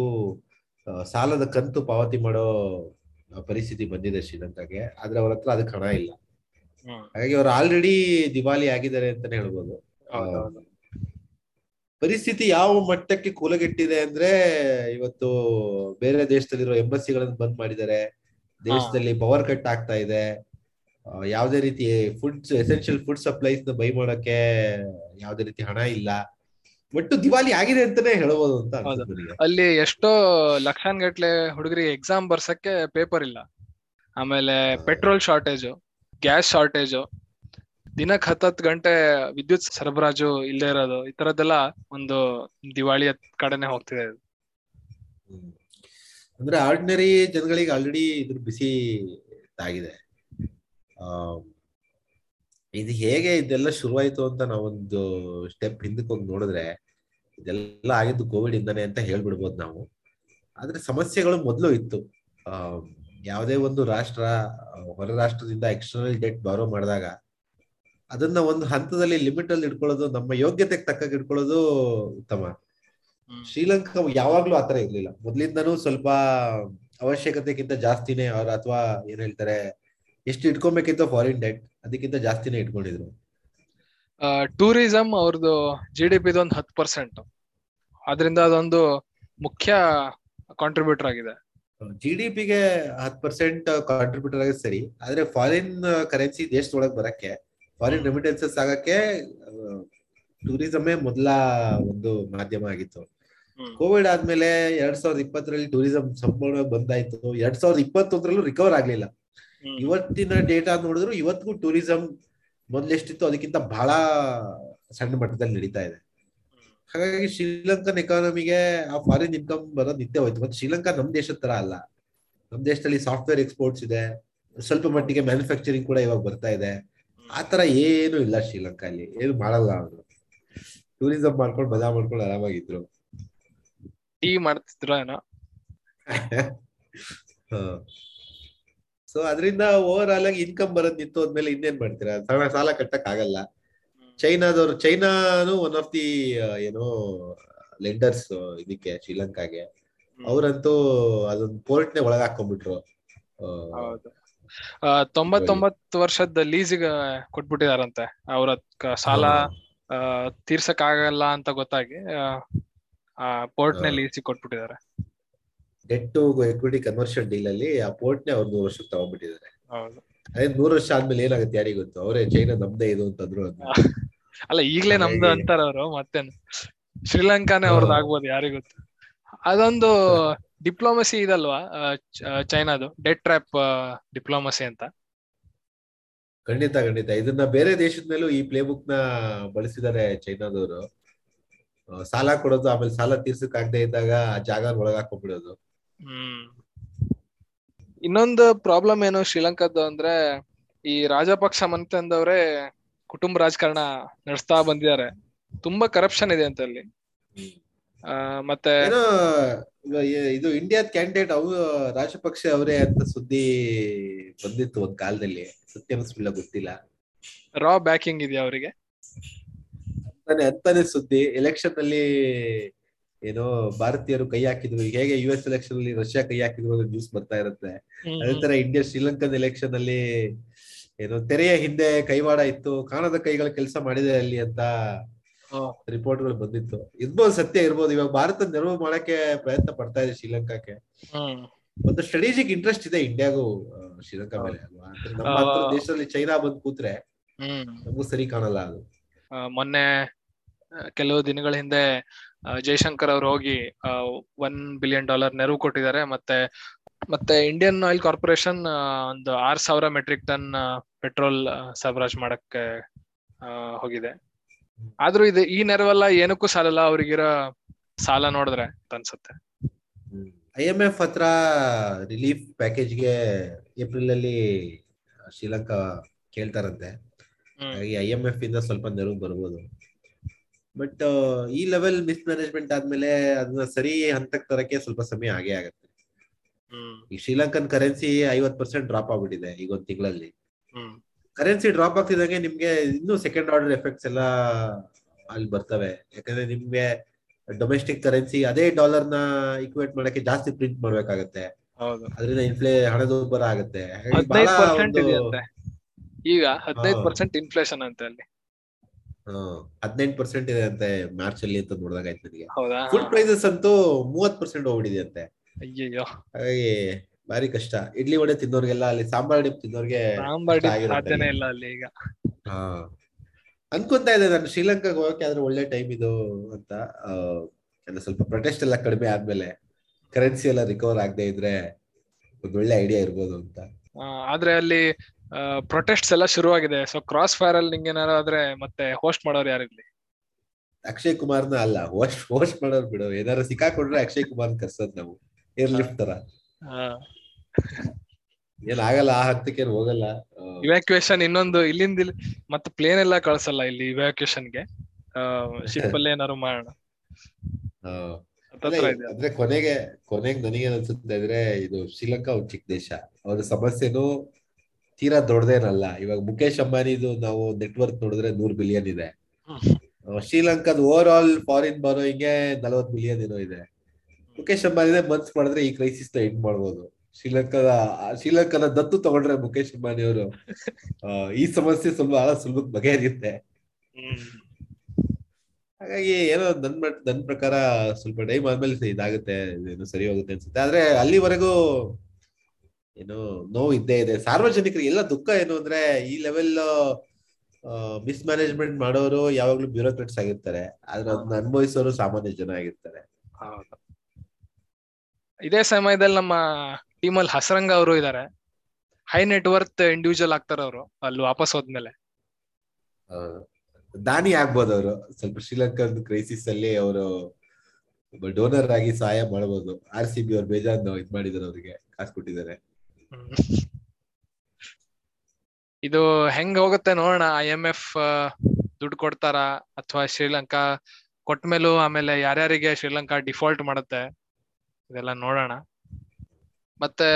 ಸಾಲದ ಕಂತು ಪಾವತಿ ಮಾಡೋ ಪರಿಸ್ಥಿತಿ ಬಂದಿದೆ ಶ್ರೀಲಂಕಾಗೆ. ಆದ್ರೆ ಅವ್ರ ಹತ್ರ ಅದಕ್ಕೆ ಹಣ ಇಲ್ಲ. ಹಾಗಾಗಿ ಅವ್ರು ಆಲ್ರೆಡಿ ದಿವಾಲಿ ಆಗಿದ್ದಾರೆ ಅಂತಾನೆ ಹೇಳ್ಬೋದು. ಪರಿಸ್ಥಿತಿ ಯಾವ ಮಟ್ಟಕ್ಕೆ ಕೂಲಗೆಟ್ಟಿದೆ ಅಂದ್ರೆ ಇವತ್ತು ಬೇರೆ ದೇಶದಲ್ಲಿರೋ ಎಂಬಸಿಗಳನ್ನು ಬಂದ್ ಮಾಡಿದ್ದಾರೆ. ದೇಶದಲ್ಲಿ ಪವರ್ ಕಟ್ ಆಗ್ತಾ ಇದೆ. ಯಾವ್ದೇ ರೀತಿ ಫುಡ್ಸ್ ಎಸೆನ್ಷಿಯಲ್ ಫುಡ್ ಸಪ್ಲೈಸ್ನ ಬೈ ಮಾಡಕ್ಕೆ ಯಾವುದೇ ರೀತಿ ಹಣ ಇಲ್ಲ. ಒಟ್ಟು ದಿವಾಲಿ ಆಗಿದೆ ಅಂತಾನೆ ಹೇಳ್ಬೋದು ಅಂತ. ಅಲ್ಲಿ ಎಷ್ಟೋ ಲಕ್ಷಾನ್ಗಟ್ಲೆ ಹುಡುಗರಿಗೆ ಎಕ್ಸಾಮ್ ಬರ್ಸಕ್ಕೆ ಪೇಪರ್ ಇಲ್ಲ. ಆಮೇಲೆ ಪೆಟ್ರೋಲ್ ಶಾರ್ಟೇಜು ಗ್ಯಾಸ್ ಶಾರ್ಟೇಜು ದಿನಕ್ಕೆ ಹತ್ತತ್ತು ಗಂಟೆ ವಿದ್ಯುತ್ ಸರಬರಾಜು ಇಲ್ಲದೆ ಇರೋದು, ಈ ತರದ್ದೆಲ್ಲ ಒಂದು ದಿವಾಳಿ ಕಡೆನೆ ಹೋಗ್ತಿದೆ ಅಂದ್ರೆ ಆರ್ಡಿನರಿ ಜನಗಳಿಗೆ ಆಲ್ರೆಡಿ ಇದ್ರ ಬಿಸಿ ತಾಗಿದೆ ಇದು ಹೇಗೆ ಇದೆಲ್ಲ ಶುರುವಾಯ್ತು ಅಂತ ನಾವೊಂದು ಸ್ಟೆಪ್ ಹಿಂದಕ್ಕೆ ಹೋಗಿ ನೋಡಿದ್ರೆ, ಇದೆಲ್ಲ ಆಗಿದ್ದು ಕೋವಿಡ್ ಇಂದಾನೆ ಅಂತ ಹೇಳ್ಬಿಡ್ಬೋದು ನಾವು. ಆದ್ರೆ ಸಮಸ್ಯೆಗಳು ಮೊದಲು ಇತ್ತು. ಆ ಯಾವುದೇ ಒಂದು ರಾಷ್ಟ್ರ ಹೊರ ರಾಷ್ಟ್ರದಿಂದ ಎಕ್ಸ್ಟರ್ನಲ್ ಡೆಟ್ ಬಾರೋ ಮಾಡಿದಾಗ ಅದನ್ನ ಒಂದು ಹಂತದಲ್ಲಿ ಲಿಮಿಟ್ ಅಲ್ಲಿ ಇಟ್ಕೊಳ್ಳೋದು ನಮ್ಮ ಯೋಗ್ಯತೆಗೆ ತಕ್ಕ ಇಟ್ಕೊಳ್ಳೋದು ಉತ್ತಮ. ಶ್ರೀಲಂಕಾ ಯಾವಾಗ್ಲೂ ಆತರ ಇರ್ಲಿಲ್ಲ. ಮೊದ್ಲಿಂದನೂ ಸ್ವಲ್ಪ ಅವಶ್ಯಕತೆಗಿಂತ ಜಾಸ್ತಿನೇ ಅವ್ರ ಅಥವಾ ಏನ್ ಹೇಳ್ತಾರೆ ಎಷ್ಟು ಇಟ್ಕೊಬೇಕಿತ್ತು ಫಾರಿನ್ ಡೆಟ್ ಅದಕ್ಕಿಂತ ಜಾಸ್ತಿನೇ ಇಟ್ಕೊಂಡಿದ್ರು. ಟೂರಿಸಂ ಅವ್ರದ್ದು ಜಿ ಡಿ ಪಿದು ಒಂದು ಹತ್ತು ಪರ್ಸೆಂಟ್ ಅದರಿಂದ ಅದೊಂದು ಮುಖ್ಯ ಕಾಂಟ್ರಿಬ್ಯೂಟರ್ ಆಗಿದೆ. ಜಿ ಡಿ ಪಿಗೆ ಹತ್ತು ಪರ್ಸೆಂಟ್ ಕಾಂಟ್ರಿಬ್ಯೂಟರ್ ಆಗಿ ಸರಿ ಆದ್ರೆ ಫಾರಿನ್ ಕರೆನ್ಸಿ ದೇಶದೊಳಗೆ ಬರಕ್ಕೆ ಫಾರಿನ್ ರೆಮಿಟೆನ್ಸಸ್ ಆಗಕ್ಕೆ ಟೂರಿಸಮೇ ಮೊದಲ ಒಂದು ಮಾಧ್ಯಮ ಆಗಿತ್ತು. ಕೋವಿಡ್ ಆದ್ಮೇಲೆ ಎರಡ್ ಸಾವಿರದ ಇಪ್ಪತ್ತರಲ್ಲಿ ಟೂರಿಸಂ ಸಂಪೂರ್ಣವಾಗಿ ಬಂದಾಯ್ತು. ಎರಡ್ ಸಾವಿರದ ಇಪ್ಪತ್ತೊಂದರಲ್ಲೂ ರಿಕವರ್ ಆಗ್ಲಿಲ್ಲ. ಇವತ್ತಿನ ಡೇಟಾ ನೋಡಿದ್ರು ಇವತ್ತಿಗೂ ಟೂರಿಸಂ ಮೊದ್ಲೆಷ್ಟಿತ್ತು ಅದಕ್ಕಿಂತ ಬಹಳ ಸಣ್ಣ ಮಟ್ಟದಲ್ಲಿ ನಡೀತಾ ಇದೆ. ಹಾಗಾಗಿ ಶ್ರೀಲಂಕನ್ ಎಕಾನಮಿಗೆ ಆ ಫಾರಿನ್ ಇನ್ಕಮ್ ಬರೋದು ನಿತ್ಯ ಹೋಯ್ತು ಮತ್ತೆ ಶ್ರೀಲಂಕಾ ನಮ್ ದೇಶದ ತರ ಅಲ್ಲ. ನಮ್ ದೇಶದಲ್ಲಿ ಸಾಫ್ಟ್ವೇರ್ ಎಕ್ಸ್ಪೋರ್ಟ್ಸ್ ಇದೆ. ಸ್ವಲ್ಪ ಮಟ್ಟಿಗೆ ಮ್ಯಾನುಫ್ಯಾಕ್ಚರಿಂಗ್ ಕೂಡ ಇವಾಗ ಬರ್ತಾ ಇದೆ. ಆ ತರ ಏನು ಇಲ್ಲ ಶ್ರೀಲಂಕಾ ಅಲ್ಲಿ ಏನು ಮಾಡಲ್ಲ ಅವರು. ಟೂರಿಸಂ ಮಾಡ್ಕೊಂಡು ಮಜಾ ಮಾಡ್ಕೊಂಡು ಆರಾಮಾಗಿದ್ರು. ಟೀ ಮಾಡ್ತಿದ್ರು ಏನೋ? ಸೊ ಅದರಿಂದ ಓವರ್ ಆಲ್ ಆಗಿ ಇನ್ಕಮ್ ಬರೋದ್ ನಿಂತು ಹೋದ್ಮೇಲೆ ಇನ್ನೇನ್ ಮಾಡ್ತೀರಾ? ಸಾಲ ಕಟ್ಟಕ್ ಆಗಲ್ಲ ಚೈನಾದವ್ರು ಚೈನಾನು ಒನ್ ಆಫ್ ದಿ ಏನು ಲೆಂಡರ್ಸ್ ಇದಕ್ಕೆ ಶ್ರೀಲಂಕಾಗೆ. ಅವರಂತೂ ಅದೊಂದು ಪೋರ್ಟ್ ನೇ ಒಳಗ್ ಹಾಕೊಂಡ್ಬಿಟ್ರು ತೊಂಬತ್ತೊಂಬತ್ತು ವರ್ಷದ ಲೀಸಿಗೆ ಕೊಟ್ಬಿಟ್ಟಿದಾರಂತೆ. ಅವ್ರ ಸಾಲ ತೀರ್ಸಕ್ ಆಗಲ್ಲ ಅಂತ ಗೊತ್ತಾಗಿ ಆ ಪೋರ್ಟ್ ನೇ. ಲೀಸಿಗೆ ಕೊಟ್ಬಿಟ್ಟಿದ್ದಾರೆ. Debt to equity conversion deal ಅಲ್ಲಿ ಆ ಪೋರ್ಟ್ ನೇ ಅವ್ರು ನೂರು ವರ್ಷಕ್ಕೆ ತಗೊಂಡ್ಬಿಟ್ಟಿದ್ದಾರೆ. ಅದೇ ನೂರು ವರ್ಷ ಆದ್ಮೇಲೆ ಏನಾಗುತ್ತೆ ಯಾರಿಗ್ ಗೊತ್ತು? ಅವರೇ ಚೈನಾ ನಮ್ದೇ ಇದು ಅಂತಂದ್ರು ಅದ್ನ. ಅಲ್ಲ ಈಗ್ಲೇ ನಮ್ದು ಅಂತಾರ ಅವರು ಮತ್ತೇನು? ಶ್ರೀಲಂಕಾನೇ ಅವ್ರದ್ದು ಆಗ್ಬೋದು ಯಾರಿಗ್ ಗೊತ್ತು. ಅದೊಂದು ಡಿಪ್ಲೊಮಸಿ ಇದಲ್ವಾ? ಚೈನಾದು ಡೆಟ್ ಟ್ರ್ಯಾಪ್ ಡಿಪ್ಲೊಮಸಿ ಅಂತ. ಖಂಡಿತ ಖಂಡಿತ. ಇದನ್ನ ಬೇರೆ ದೇಶದ ಮೇಲೂ ಈ ಪ್ಲೇ ಬುಕ್ನ ಬಳಸಿದ್ದಾರೆ ಚೈನಾದವರು. ಸಾಲ ಕೊಡೋದು ಆಮೇಲೆ ಸಾಲ ತೀರ್ಸಕ್ ಆಗದೆ ಇದ್ದಾಗ ಆ ಜಾಗ ಒಳಗಾಕೊಂಡ್ಬಿಡೋದು ಹ್ಮ್. ಇನ್ನೊಂದು ಪ್ರಾಬ್ಲಮ್ ಏನು ಶ್ರೀಲಂಕಾದ್ದು ಅಂದ್ರೆ ಈ ರಾಜಪಕ್ಷ ಮಂತಂದವ್ರೆ ಕುಟುಂಬ ರಾಜಕಾರಣ ನಡೆಸ್ತಾ ಬಂದಿದ್ದಾರೆ. ತುಂಬಾ ಕರಪ್ಷನ್ ಇದೆ ಅಂತ ಅಲ್ಲಿ. ಮತ್ತೆ ಏನೋ ಇದು ಇಂಡಿಯಾದ ಕ್ಯಾಂಡಿಡೇಟ್ ಅವರು ರಾಜಪಕ್ಷೆ ಅವರೇ ಅಂತ ಸುದ್ದಿ ಬಂದಿತ್ತು ಒಂದ್ ಕಾಲದಲ್ಲಿ. ಸತ್ಯ ಅನಿಸ್ಬಿಲ್ಲ ಗೊತ್ತಿಲ್ಲ. ರಾ ಬ್ಯಾಕಿಂಗ್ ಇದೆಯಾ ಅವರಿಗೆ? ಅಂತಾನೆ ಅಂತಾನೆ ಸುದ್ದಿ. ಎಲೆಕ್ಷನ್ ಅಲ್ಲಿ ಏನೋ ಭಾರತೀಯರು ಕೈ ಹಾಕಿದ್ರು. ಈಗ ಹೇಗೆ ಯು ಎಸ್ ಎಲೆಕ್ಷನ್ ಅಲ್ಲಿ ರಷ್ಯಾ ಕೈ ಹಾಕಿದ್ರು ನ್ಯೂಸ್ ಬರ್ತಾ ಇರುತ್ತೆ. ಅದೇ ತರ ಇಂಡಿಯಾ ಶ್ರೀಲಂಕನ್ ಎಲೆಕ್ಷನ್ ಅಲ್ಲಿ ಏನೋ ತೆರೆಯ ಹಿಂದೆ ಕೈವಾಡ ಇತ್ತು ಕಾಣದ ಕೈಗಳ ಕೆಲಸ ಮಾಡಿದೆ ಅಲ್ಲಿ ಅಂತ ರಿಪೋರ್ಟ್ ರಿಪೋರ್ಟ್ಗಳು ಬಂದಿತ್ತು. ಇರ್ಬೋದು ಸತ್ಯ ಇರ್ಬೋದು. ಇವಾಗ ಭಾರತ ನೆರವು ಮಾಡಕ್ಕೆ ಪ್ರಯತ್ನ ಪಡ್ತಾ ಇದೆ ಶ್ರೀಲಂಕಾಕ್ಕೆ. ಒಂದು ಸ್ಟ್ರಾಟಜಿಕ್ ಇಂಟ್ರೆಸ್ಟ್ ಇದೆ ಇಂಡಿಯಾಗೂ ಶ್ರೀಲಂಕಾ ಮೇಲೆ ಅಲ್ವಾ ನಮ್ಮ ದೇಶದಲ್ಲಿ ಚೈನಾ ಬಂದ್ ಕೂತ್ರೆ ನಮಗೂ ಸರಿ ಕಾಣಲ್ಲ ಅದು. ಮೊನ್ನೆ ಕೆಲವು ದಿನಗಳ ಹಿಂದೆ ಜೈಶಂಕರ್ ಅವರು ಹೋಗಿ ಒನ್ ಬಿಲಿಯನ್ ಡಾಲರ್ ನೆರವು ಕೊಟ್ಟಿದ್ದಾರೆ. ಮತ್ತೆ ಮತ್ತೆ ಇಂಡಿಯನ್ ಆಯಿಲ್ ಕಾರ್ಪೊರೇಷನ್ ಒಂದು ಆರ್ ಸಾವಿರ ಮೆಟ್ರಿಕ್ ಟನ್ ಪೆಟ್ರೋಲ್ ಸರಬರಾಜ್ ಮಾಡಕ್ಕೆ ಹೋಗಿದೆ. ಆದ್ರೂ ಇದು ಈ ನೆರವೆಲ್ಲ ಏನಕ್ಕೂ ಸಾಲಲ್ಲ ಅವ್ರಿಗಿರೋ ಸಾಲ ನೋಡಿದ್ರೆ ಅಂತ ಅನ್ಸುತ್ತೆ. ಐ ಎಂ ಎಫ್ ಹತ್ರ ರಿಲೀಫ್ ಪ್ಯಾಕೇಜ್ಗೆ ಏಪ್ರಿಲ್ ಅಲ್ಲಿ ಶ್ರೀಲಂಕಾ ಕೇಳ್ತಾರಂತೆ. ಹಾಗಾಗಿ ಐ ಎಂ ಎಫ್ ಇಂದ ಸ್ವಲ್ಪ ನೆರವು ಬರ್ಬೋದು. ಬಟ್ ಈ ಲೆವೆಲ್ ಮಿಸ್ ಮ್ಯಾನೇಜ್ಮೆಂಟ್ ಆದ್ಮೇಲೆ ಅದನ್ನ ಸರಿ ಹಂತಕ್ಕೆ ತರಕ್ಕೆ ಸ್ವಲ್ಪ ಸಮಯ ಆಗೇ ಆಗತ್ತೆ. ಈ ಶ್ರೀಲಂಕನ್ ಕರೆನ್ಸಿ ಐವತ್ ಪರ್ಸೆಂಟ್ ಡ್ರಾಪ್ ಆಗ್ಬಿಟ್ಟಿದೆ ಈಗ ಒಂದ್ ತಿಂಗಳಲ್ಲಿ. ಕರೆನ್ಸಿ ಡ್ರಾಪ್ ಆಗ್ತಿದಂಗೆ ನಿಮ್ಗೆ ಇನ್ನೂ ಸೆಕೆಂಡ್ ಆರ್ಡರ್ ಎಫೆಕ್ಟ್ಸ್ ಎಲ್ಲ ಅಲ್ಲಿ ಬರ್ತವೆ. ಯಾಕಂದ್ರೆ ನಿಮ್ಗೆ ಡೊಮೆಸ್ಟಿಕ್ ಕರೆನ್ಸಿ ಅದೇ ಡಾಲರ್ನ ಇಕ್ವೇಟ್ ಮಾಡಕ್ಕೆ ಜಾಸ್ತಿ ಪ್ರಿಂಟ್ ಮಾಡ್ಬೇಕಾಗತ್ತೆ. ಅದರಿಂದ ಇನ್ಫ್ಲೇ ಹಣದುಬ್ಬರ ಆಗುತ್ತೆ. ಈಗ ಹದಿನೈದು. ಪರ್ಸೆಂಟ್ ಇನ್ಫ್ಲೇಷನ್ ಅಂತ ಅಲ್ಲಿ ಹದಿನೆಂಟು ಪರ್ಸೆಂಟ್ ಇದೆ ಅಂತೆ ಮಾರ್ಚ್ ಅಲ್ಲಿ ಅಂತ ನೋಡಿದಾಗ ಆಯ್ತು ನನಗೆ ಹೌದಾ? ಫುಡ್ ಪ್ರೈಸಸ್ ಅಂತೂ ಮೂವತ್ ಪರ್ಸೆಂಟ್ ಹೋಗ್ಬಿಟ್ಟಿದೆ ಅಂತೆ. ಅಯ್ಯಯ್ಯೋ. ಹಾಗಾಗಿ ಭಾರಿ ಕಷ್ಟ. ಇಡ್ಲಿ ವಡೆ ತಿನ್ನೋರ್ಗೆಲ್ಲ ಅಲ್ಲಿ ಸಾಂಬಾರ್ ಡಿಪ್ ತಿನ್ನೋರ್ಗೆ ಸಾಧ್ಯನೇ ಇಲ್ಲ ಅಲ್ಲಿ ಈಗ. ಅನ್ಕೊಂತಾ ಇದೆ ನಾನು ಶ್ರೀಲಂಕಾಗ ಹೋಗಕ್ಕೆ ಆದ್ರೆ ಒಳ್ಳೆ ಟೈಮ್ ಇದು ಅಂತ. ಸ್ವಲ್ಪ ಪ್ರೊಟೆಸ್ಟ್ ಎಲ್ಲ ಕಡಿಮೆ ಆದ್ಮೇಲೆ ಕರೆನ್ಸಿ ಎಲ್ಲ ರಿಕವರ್ ಆಗದೆ ಇದ್ರೆ ಒಂದ್ ಒಳ್ಳೆ ಐಡಿಯಾ ಇರ್ಬೋದು ಅಂತ. ಆದ್ರೆ ಅಲ್ಲಿ ಪ್ರೊಟೆಸ್ಟ್ಸ್ ಎಲ್ಲ ಶುರುವಾಗಿದೆ. ಸೊ ಕ್ರಾಸ್ ಫೈರ್ ಅಲ್ಲಿ ನಿಂಗೆ ಏನಾದ್ರು ಆದ್ರೆ ಮತ್ತೆ ಹೋಸ್ಟ್ ಮಾಡೋರು ಯಾರಿರ್ಲಿ ಅಕ್ಷಯ್ ಕುಮಾರ್ನ ಅಲ್ಲ ಹೋಸ್ಟ್ ಹೋಸ್ಟ್ ಮಾಡೋರು ಬಿಡು. ಏನಾರು ಸಿಕ್ಕಾಕೊಂಡ್ರೆ ಅಕ್ಷಯ್ ಕುಮಾರ್ ಕರ್ಸೋದ್ ನಾವು. ಏರ್ ಲಿಫ್ಟ್ ತರ ಏನ್ ಆಗಲ್ಲ ಆ ಹತ್ತಕ್ಕೆ ಹೋಗಲ್ಲ. ಇವ್ಯಾಕ್ಯುಯೇಷನ್ ಇನ್ನೊಂದು ಇಲ್ಲಿಂದ ಇಲ್ಲಿ ಮತ್ತೆ ಪ್ಲೇನ್ ಎಲ್ಲ ಕಳ್ಸಲ್ಲ ಇಲ್ಲಿ ಇವ್ಯಾಕ್ಯುಯೇಷನ್ಗೆ ಶಿಪ್ ಅಲ್ಲಿ ಏನಾರು ಮಾಡೋಣ. ಅಂದ್ರೆ ಕೊನೆಗೆ ಕೊನೆಗೆ ನನಗೆ ಅನ್ಸುತ್ತೆ ಅಂದ್ರೆ ಇದು ಶ್ರೀಲಂಕಾ ಒಂದು ಚಿಕ್ಕ ದೇಶ. ಅವ್ರ ಸಮಸ್ಯೆನೂ ತೀರಾ ದೊಡ್ಡದೇನಲ್ಲ ಇವಾಗ ಮುಖೇಶ್ ಅಂಬಾನಿದು ನಾವು ನೆಟ್ವರ್ಕ್ ನೋಡಿದ್ರೆ ನೂರ್ ಬಿಲಿಯನ್ ಇದೆ. ಶ್ರೀಲಂಕಾದ ಓವರ್ ಆಲ್ ಫಾರಿನ್ ಬರೋಯಿಂಗೆ ನಲವತ್ ಬಿಲಿಯನ್ ಏನೋ ಇದೆ. ಮುಖೇಶ್ ಅಂಬಾನಿ ಮನ್ಸ್ ಮಾಡಿದ್ರೆ ಈ ಕ್ರೈಸಿಸ್ನ ಎಂಡ್ ಮಾಡ್ಬೋದು. ಶ್ರೀಲಂಕಾದ ಶ್ರೀಲಂಕಾದ ದತ್ತು ತಗೊಂಡ್ರೆ ಮುಖೇಶ್ ಅಂಬಾನಿ ಅವರು ಈ ಸಮಸ್ಯೆ ಸ್ವಲ್ಪ ಬಹಳ ಸುಲಭ ಬಗೆಹರಿಯುತ್ತೆ. ಹಾಗಾಗಿ ಏನೋ ನನ್ ನನ್ ಪ್ರಕಾರ ಸ್ವಲ್ಪ ಟೈಮ್ ಆದ್ಮೇಲೆ ಇದಾಗುತ್ತೆ ಏನು ಸರಿ ಹೋಗುತ್ತೆ ಅನ್ಸುತ್ತೆ. ಆದ್ರೆ ಅಲ್ಲಿವರೆಗೂ ಏನು ನೋವು ಇದ್ದೇ ಇದೆ. ಸಾರ್ವಜನಿಕರಿಗೆ ಎಲ್ಲ ದುಃಖ ಏನು ಅಂದ್ರೆ ಈ ಲೆವೆಲ್ ಮಿಸ್ ಮ್ಯಾನೇಜ್ಮೆಂಟ್ ಮಾಡೋರು ಯಾವಾಗ್ಲೂ ಬ್ಯೂರೋಕ್ರೆಟ್ಸ್ ಆಗಿರ್ತಾರೆ. ಆದ್ರೆ ಅದನ್ನ ಅನುಭವಿಸೋರು ಸಾಮಾನ್ಯ ಜನ ಆಗಿರ್ತಾರೆ. ಇದೇ ಸಮಯದಲ್ಲಿ ನಮ್ಮ ಟೀಮಲ್ಲಿ ಹಸರಂಗ ಅವರು ಇದಾರೆ. ಹೈ ನೆಟ್ವರ್ತ್ ಇಂಡಿವಿಜುವಲ್ ಆಗ್ತಾರ ಅವರು ಅಲ್ಲಿ ವಾಪಸ್ ಹೋದ್ಮೇಲೆ. ದಾನಿ ಆಗ್ಬೋದು ಅವರು. ಸ್ವಲ್ಪ ಶ್ರೀಲಂಕಾದ ಕ್ರೈಸಿಸ್ ಅಲ್ಲಿ ಅವರು ಡೋನರ್ ಆಗಿ ಸಹಾಯ ಮಾಡಬಹುದು ಆರ್ ಸಿ ಬಿ ಅವ್ರು ಬೇಜಾನ್ ಇದ್ ಮಾಡಿದಾರೆ ಅವ್ರಿಗೆ ಕಾಸು ಕೊಟ್ಟಿದ್ದಾರೆ. ಇದು ಹೆಂಗ್ ಹೋಗುತ್ತೆ ನೋಡೋಣ. ಐ ಎಂ ಎಫ್ ದುಡ್ಡು ಕೊಡ್ತಾರ? ಅಥವಾ ಶ್ರೀಲಂಕಾ ಕೊಟ್ಮೇಲೂ ಆಮೇಲೆ ಯಾರ್ಯಾರಿಗೆ ಶ್ರೀಲಂಕಾ ಡಿಫಾಲ್ಟ್ ಮಾಡುತ್ತೆ? ಇದೆಲ್ಲ ನೋಡೋಣ. ಮತ್ತೆ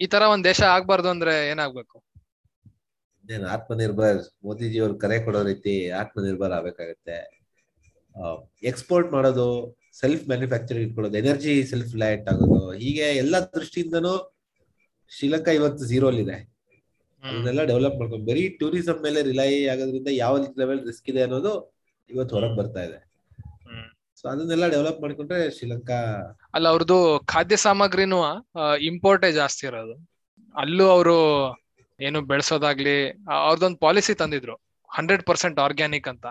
ಈ ತರ ಒಂದ್ ದೇಶ ಆಗ್ಬಾರ್ದು ಅಂದ್ರೆ ಏನಾಗ್ಬೇಕು? ಆತ್ಮನಿರ್ಭರ್ ಮೋದಿಜಿ ಅವ್ರು ಕರೆ ಕೊಡೋ ರೀತಿ ಆತ್ಮನಿರ್ಭರ್ ಆಗ್ಬೇಕಾಗತ್ತೆ. ಎಕ್ಸ್ಪೋರ್ಟ್ ಮಾಡೋದು ಸೆಲ್ಫ್ ಮ್ಯಾನುಫ್ಯಾಕ್ಚರಿಂಗ್ ಇಟ್ಕೊಳ್ಳೋದು ಎನರ್ಜಿ ಸೆಲ್ಫ್ ಲೈಟ್ ಆಗೋದು ಹೀಗೆ ಎಲ್ಲಾ ದೃಷ್ಟಿಯಿಂದನೂ ಶ್ರೀಲಂಕಾ ಇವತ್ತು ಝೀರೋ ಇದೆ ಇದೆಲ್ಲ ಅದನ್ನೆಲ್ಲ ಡೆವಲಪ್ ಮಾಡ್ಕೊಂಡು ಬರೀ ಟೂರಿಸಂ ಮೇಲೆ ರಿಲೈ ಆಗೋದ್ರಿಂದ ಯಾವ ಲೆವೆಲ್ ರಿಸ್ಕ್ ಇದೆ ಅನ್ನೋದು ಇವತ್ತು ಹೊರಗೆ ಬರ್ತಾ ಇದೆ. ಸೊ ಅದನ್ನೆಲ್ಲ ಡೆವಲಪ್ ಮಾಡ್ಕೊಂಡ್ರೆ ಶ್ರೀಲಂಕಾ ಅಲ್ಲ ಅವ್ರದ್ದು ಖಾದ್ಯ ಸಾಮಗ್ರಿನೂ ಇಂಪೋರ್ಟೇ ಜಾಸ್ತಿ ಇರೋದು. ಅಲ್ಲೂ ಅವರು ಏನು ಬೆಳೆಸೋದಾಗ್ಲಿ ಅವ್ರದೊಂದು ಪಾಲಿಸಿ ತಂದಿದ್ರು. ಹಂಡ್ರೆಡ್ ಪರ್ಸೆಂಟ್ ಆರ್ಗ್ಯಾನಿಕ್ ಅಂತ.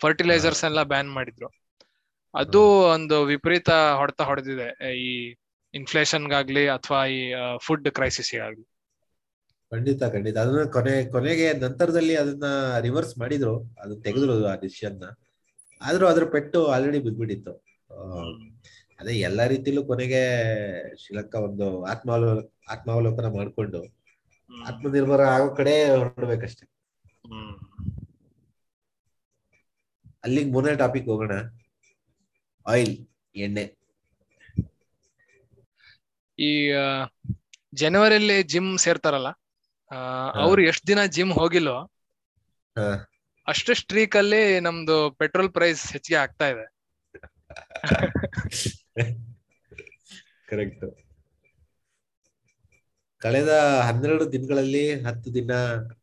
ಫರ್ಟಿಲೈಸರ್ಸ್ ಎಲ್ಲ ಬ್ಯಾನ್ ಮಾಡಿದ್ರು. ಅದು ಒಂದು ವಿಪರೀತ ಹೊಡೆತ ಹೊಡೆದಿದೆ. ಈ ಇನ್ಫ್ಲೇಷನ್ಗಾಗ್ಲಿ ಅಥವಾ ಈ ಫುಡ್ ಕ್ರೈಸಿಸ್ಗಾಗ್ಲಿ ಖಂಡಿತ ಖಂಡಿತ. ಅದನ್ನ ಕೊನೆ ಕೊನೆಗೆ ನಂತರದಲ್ಲಿ ಅದನ್ನ ರಿವರ್ಸ್ ಮಾಡಿದ್ರು. ಅದನ್ನ ತೆಗೆದ್ರು ಆ ಡಿಸಿಷನ್ ಆದ್ರೂ ಅದ್ರ ಪೆಟ್ಟು ಆಲ್ರೆಡಿ ಬಿದ್ಬಿಟ್ಟಿತ್ತು. ಅದೇ ಎಲ್ಲಾ ರೀತಿಲೂ ಕೊನೆಗೆ ಶ್ರೀಲಂಕಾ ಒಂದು ಆತ್ಮಾವಲೋ ಆತ್ಮಾವಲೋಕನ ಮಾಡ್ಕೊಂಡು ಆತ್ಮನಿರ್ಭರ ಆಗೋ ಕಡೆ ಹೊರಡ್ಬೇಕಷ್ಟೇ. ಅಲ್ಲಿಗೆ ಮೂರನೇ ಟಾಪಿಕ್ ಹೋಗೋಣ. ಆಯಿಲ್ ಎಣ್ಣೆ. ಈ ಜನವರಿಯಲ್ಲಿ ಜಿಮ್ ಸೇರ್ತಾರಲ್ಲ ಅವ್ರು ಎಷ್ಟ್ ದಿನ ಜಿಮ್ ಹೋಗಿಲ್ಲೋ ಹಾ. ಅಷ್ಟು ಸ್ಟ್ರೀಕ್ ಅಲ್ಲಿ ನಮ್ದು ಪೆಟ್ರೋಲ್ ಪ್ರೈಸ್ ಹೆಚ್ಚಿಗೆ ಆಗ್ತಾ ಇದೆ. ಕರೆಕ್ಟ್. ಕಳೆದ ಹನ್ನೆರಡು ದಿನಗಳಲ್ಲಿ ಹತ್ತು ದಿನ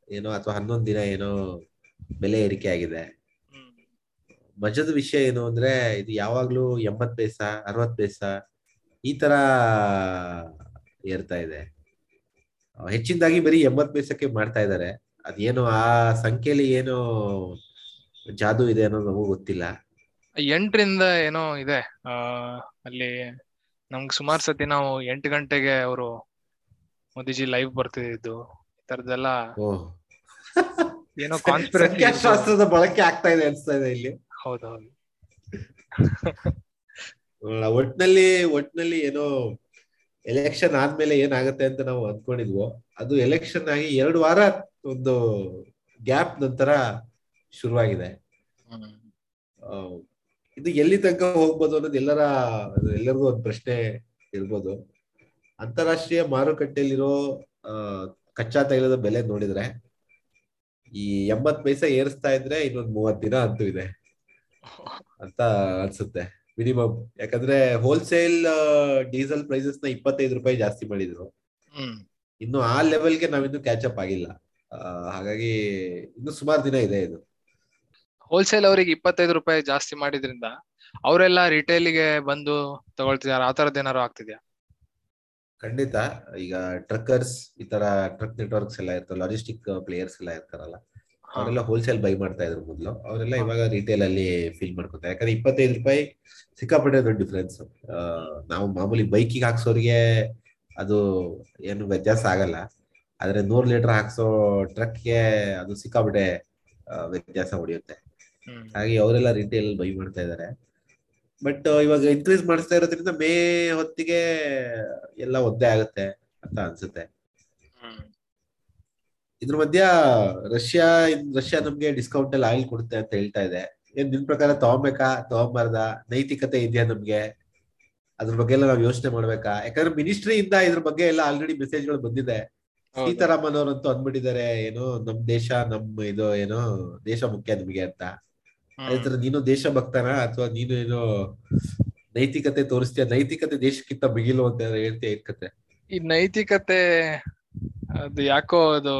ಏನೋ ಅಥವಾ ಹನ್ನೊಂದು ದಿನ ಏನೋ ಬೆಲೆ ಏರಿಕೆ ಆಗಿದೆ. ಮಜದ ವಿಷಯ ಏನು ಅಂದ್ರೆ ಇದು ಯಾವಾಗ್ಲೂ ಎಂಬತ್ ಪೈಸ ಅರವತ್ ಪೈಸ ಈ ತರ ಏರ್ತಾ ಇದೆ. ಹೆಚ್ಚಿನದಾಗಿ ಬರೀ ಎಂಬತ್ ಪೈಸಕ್ಕೆ ಮಾಡ್ತಾ ಇದ್ದಾರೆ. ಅದೇನು ಆ ಸಂಖ್ಯೆಯಲ್ಲಿ ಏನು ಜಾದು ಇದೆ ಅನ್ನೋದು ನಮಗೂ ಗೊತ್ತಿಲ್ಲ. ಎಂಟರಿಂದ ಏನೋ ಇದೆ. ಅಲ್ಲಿ ನಮ್ಗೆ ಸುಮಾರು ಸತಿ ನಾವು ಎಂಟು ಗಂಟೆಗೆ ಅವರು ಮೋದಿಜಿ ಲೈವ್ ಬರ್ತಿದ್ದು ಈ ತರದೆಲ್ಲ ಏನೋ ಕಾನ್ಸ್ಪಿರಸಿ ಬಳಕೆ ಆಗ್ತಾ ಇದೆ ಅನ್ಸ್ತಾ ಇದೆ ಇಲ್ಲಿ. ಹೌದೌದು. ಒಟ್ನಲ್ಲಿ ಒಟ್ನಲ್ಲಿ ಏನೋ ಎಲೆಕ್ಷನ್ ಆದ್ಮೇಲೆ ಏನಾಗುತ್ತೆ ಅಂತ ನಾವು ಅಂದ್ಕೊಂಡಿದ್ವೋ ಅದು ಎಲೆಕ್ಷನ್ ಆಗಿ ಎರಡು ವಾರ ಒಂದು ಗ್ಯಾಪ್ ನಂತರ ಶುರುವಾಗಿದೆ. ಇದು ಎಲ್ಲಿ ತನಕ ಹೋಗ್ಬೋದು ಅನ್ನೋದು ಎಲ್ಲರ, ಎಲ್ಲರಿಗೂ ಒಂದು ಪ್ರಶ್ನೆ ಇರ್ಬೋದು ಅಂತಾರಾಷ್ಟ್ರೀಯ ಮಾರುಕಟ್ಟೆಯಲ್ಲಿರೋ ಕಚ್ಚಾ ತೈಲದ ಬೆಲೆ ನೋಡಿದ್ರೆ, ಈ ಎಂಬತ್ ಪೈಸೆ ಏರಿಸ್ತಾ ಇದ್ರೆ ಇನ್ನೊಂದ್ ಮೂವತ್ ದಿನ ಅಂತೂ ಇದೆ ಅಂತ ಅನ್ಸುತ್ತೆ ಮಿನಿಮಮ್ ಯಾಕಂದ್ರೆ ಹೋಲ್ಸೇಲ್ ಡೀಸೆಲ್ ಪ್ರೈಸಸ್ನ ಇಪ್ಪತ್ತೈದು ರೂಪಾಯಿ ಜಾಸ್ತಿ ಮಾಡಿದ್ರು. ಇನ್ನು ಆ ಲೆವೆಲ್ಗೆ ನಾವಿನ್ನು ಕ್ಯಾಚ್ ಅಪ್ ಆಗಿಲ್ಲ. ಹಾಗಾಗಿ ಇನ್ನು ಸುಮಾರು ದಿನ ಇದೆ ಇದು. ಹೋಲ್ಸೇಲ್ ಅವರಿಗೆ ಇಪ್ಪತ್ತೈದು ರೂಪಾಯಿ ಜಾಸ್ತಿ ಮಾಡಿದ್ರಿಂದ ಅವರೆಲ್ಲ ರಿಟೇಲ್ಗೆ ಬಂದು ತಗೊಳ್ತಿದಾರ. ಆ ತರದ್ ಏನಾರು ಆಗ್ತಿದ್ಯಾ? ಖಂಡಿತ. ಈಗ ಟ್ರಕ್ಕರ್ಸ್ ಈ ತರ ಟ್ರಕ್ ನೆಟ್ವರ್ಕ್ಸ್ ಎಲ್ಲ ಇರ್ತಾರೆ ಲಾಜಿಸ್ಟಿಕ್ ಪ್ಲೇಯರ್ಸ್ ಎಲ್ಲ ಇರ್ತಾರಲ್ಲ. ಅವರೆಲ್ಲ ಹೋಲ್ಸೇಲ್ ಬೈ ಮಾಡ್ತಾ ಇದ್ರು ಮೊದಲು. ಅವರೆಲ್ಲ. ಇವಾಗ ರಿಟೇಲ್ ಅಲ್ಲಿ ಫೀಲ್ ಮಾಡ್ಕೊತಾರೆ. ಯಾಕಂದ್ರೆ ಇಪ್ಪತ್ತೈದು ರೂಪಾಯಿ ಸಿಕ್ಕಾಪಟ್ಟೆ ದೊಡ್ಡ ಡಿಫ್ರೆನ್ಸ್ ನಾವು ಮಾಮೂಲಿ ಬೈಕಿಗೆ ಹಾಕ್ಸೋರಿಗೆ ಅದು ಏನು ವ್ಯತ್ಯಾಸ ಆಗಲ್ಲ. ಆದ್ರೆ ನೂರ್ ಲೀಟರ್ ಹಾಕ್ಸೋ ಟ್ರಕ್ಗೆ ಅದು ಸಿಕ್ಕಾಪಟ್ಟೆ ವ್ಯತ್ಯಾಸ ಹೊಡೆಯುತ್ತೆ ಹಾಗೆ ಅವರೆಲ್ಲ ರಿಟೇಲ್ ಬೈ ಮಾಡ್ತಾ ಇದ್ದಾರೆ. ಬಟ್ ಇವಾಗ ಇನ್ಕ್ರೀಸ್ ಮಾಡಿಸ್ತಾ ಇರೋದ್ರಿಂದ ಮೇ ಹೊತ್ತಿಗೆ ಎಲ್ಲ ಒದ್ದೆ ಆಗುತ್ತೆ ಅಂತ ಅನ್ಸುತ್ತೆ. ಇದ್ರ ಮಧ್ಯ ರಷ್ಯಾ ರಷ್ಯಾ ನಮ್ಗೆ ಡಿಸ್ಕೌಂಟ್ ಅಲ್ಲಿ ಆಯಿಲ್ ಕೊಡುತ್ತೆ ಅಂತ ಹೇಳ್ತಾ ಇದೆ. ಏನ್ ನಿನ್ ಪ್ರಕಾರ ತಗೊಂಬೇಕಾ? ತಗೊಂಬಾರ್ದ? ನೈತಿಕತೆ ಇದೆಯಾ ನಮ್ಗೆ? ಅದ್ರ ಬಗ್ಗೆ ಎಲ್ಲ ನಾವು ಯೋಚನೆ ಮಾಡ್ಬೇಕಾ? ಯಾಕಂದ್ರೆ ಮಿನಿಸ್ಟ್ರಿ ಇಂದ ಇದ್ರ ಬಗ್ಗೆ ಎಲ್ಲ ಆಲ್ರೆಡಿ ಮೆಸೇಜ್ಗಳು ಬಂದಿದೆ. ಹೌದು. ಸೀತಾರಾಮನ್ ಅವರಂತೂ ಅಂದ್ಬಿಟ್ಟಿದ್ದಾರೆ ಏನೋ ನಮ್ ದೇಶ ನಮ್ ಇದು ಏನೋ ದೇಶ ಮುಖ್ಯ ನಿಮ್ಗೆ ಅಂತ. ಅದೇ ತರ ನೀನು ದೇಶ ಭಕ್ತನ? ಅಥವಾ ನೀನು ಏನೋ ನೈತಿಕತೆ ತೋರಿಸ್ತೀಯ? ನೈತಿಕತೆ ದೇಶಕ್ಕಿಂತ ಬಿಗಿಲು ಅಂತ ಹೇಳ್ತೀಯ ಕತೆ? ಈ ನೈತಿಕತೆ ಅದು ಯಾಕೋ ಅದು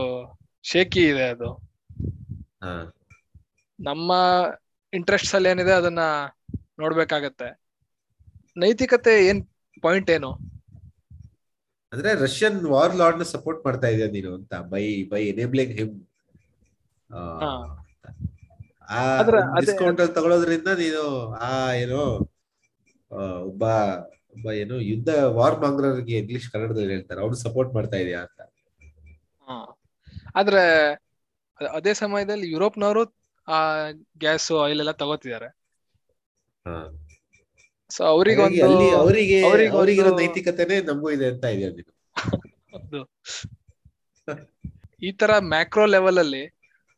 ಶೇಕಿ ಇದೆ ಅದು. ಹಾ. ನಮ್ಮ ಇಂಟ್ರೆಸ್ಟ್ ಅಲ್ಲಿ ಏನಿದೆ ಅದನ್ನ ನೋಡ್ಬೇಕಾಗತ್ತೆ. ನೈತಿಕತೆ ಏನ್ ಪಾಯಿಂಟ್ ಏನು? ಅಂದ್ರೆ ರಷ್ಯನ್ ವಾರ್ ಲಾರ್ಡ್ನ ಸಪೋರ್ಟ್ ಮಾಡ್ತಾ ಇದೀಯ ನೀನು ಅಂತ by by enabling him discount ಅಲ್ಲಿ ತಗೊಳೋದ್ರಿಂದ ನೀನು ಆ ಏನು ಒಬ್ಬ ಒಬ್ಬ ಏನು ಯುದ್ಧ ವಾರ್ ಮಾಂಗ್ರರಿಗೆ ಇಂಗ್ಲಿಷ್ ಕನ್ನಡದಲ್ಲಿ ಹೇಳ್ತಾರೆ. ಅವ್ರು ಸಪೋರ್ಟ್ ಮಾಡ್ತಾ ಇದೆಯಾ ಅಂತ. ಹಾ. ಆದ್ರೆ ಅದೇ ಸಮಯದಲ್ಲಿ ಯುರೋಪ್ನವರು ಆ ಗ್ಯಾಸ್ ಆಯಿಲ್ ಎಲ್ಲ ತಗೋತಿದ್ದಾರೆ ಹಾ. ಸೊ ಅವ್ರಿಗೆ ಹಾಗಾಗಿ ಅಲ್ಲಿ ಅವರಿಗೆ ಅವ್ರಿಗೊಂದು- ಅವರಿಗಿರೋ ನೈತಿಕತೆನೇ ನಮಗೂ ಇದೆ ಅಂತ ಇದೆ ಈ ತರ ಮ್ಯಾಕ್ರೋ ಲೆವೆಲ್ ಅಲ್ಲಿ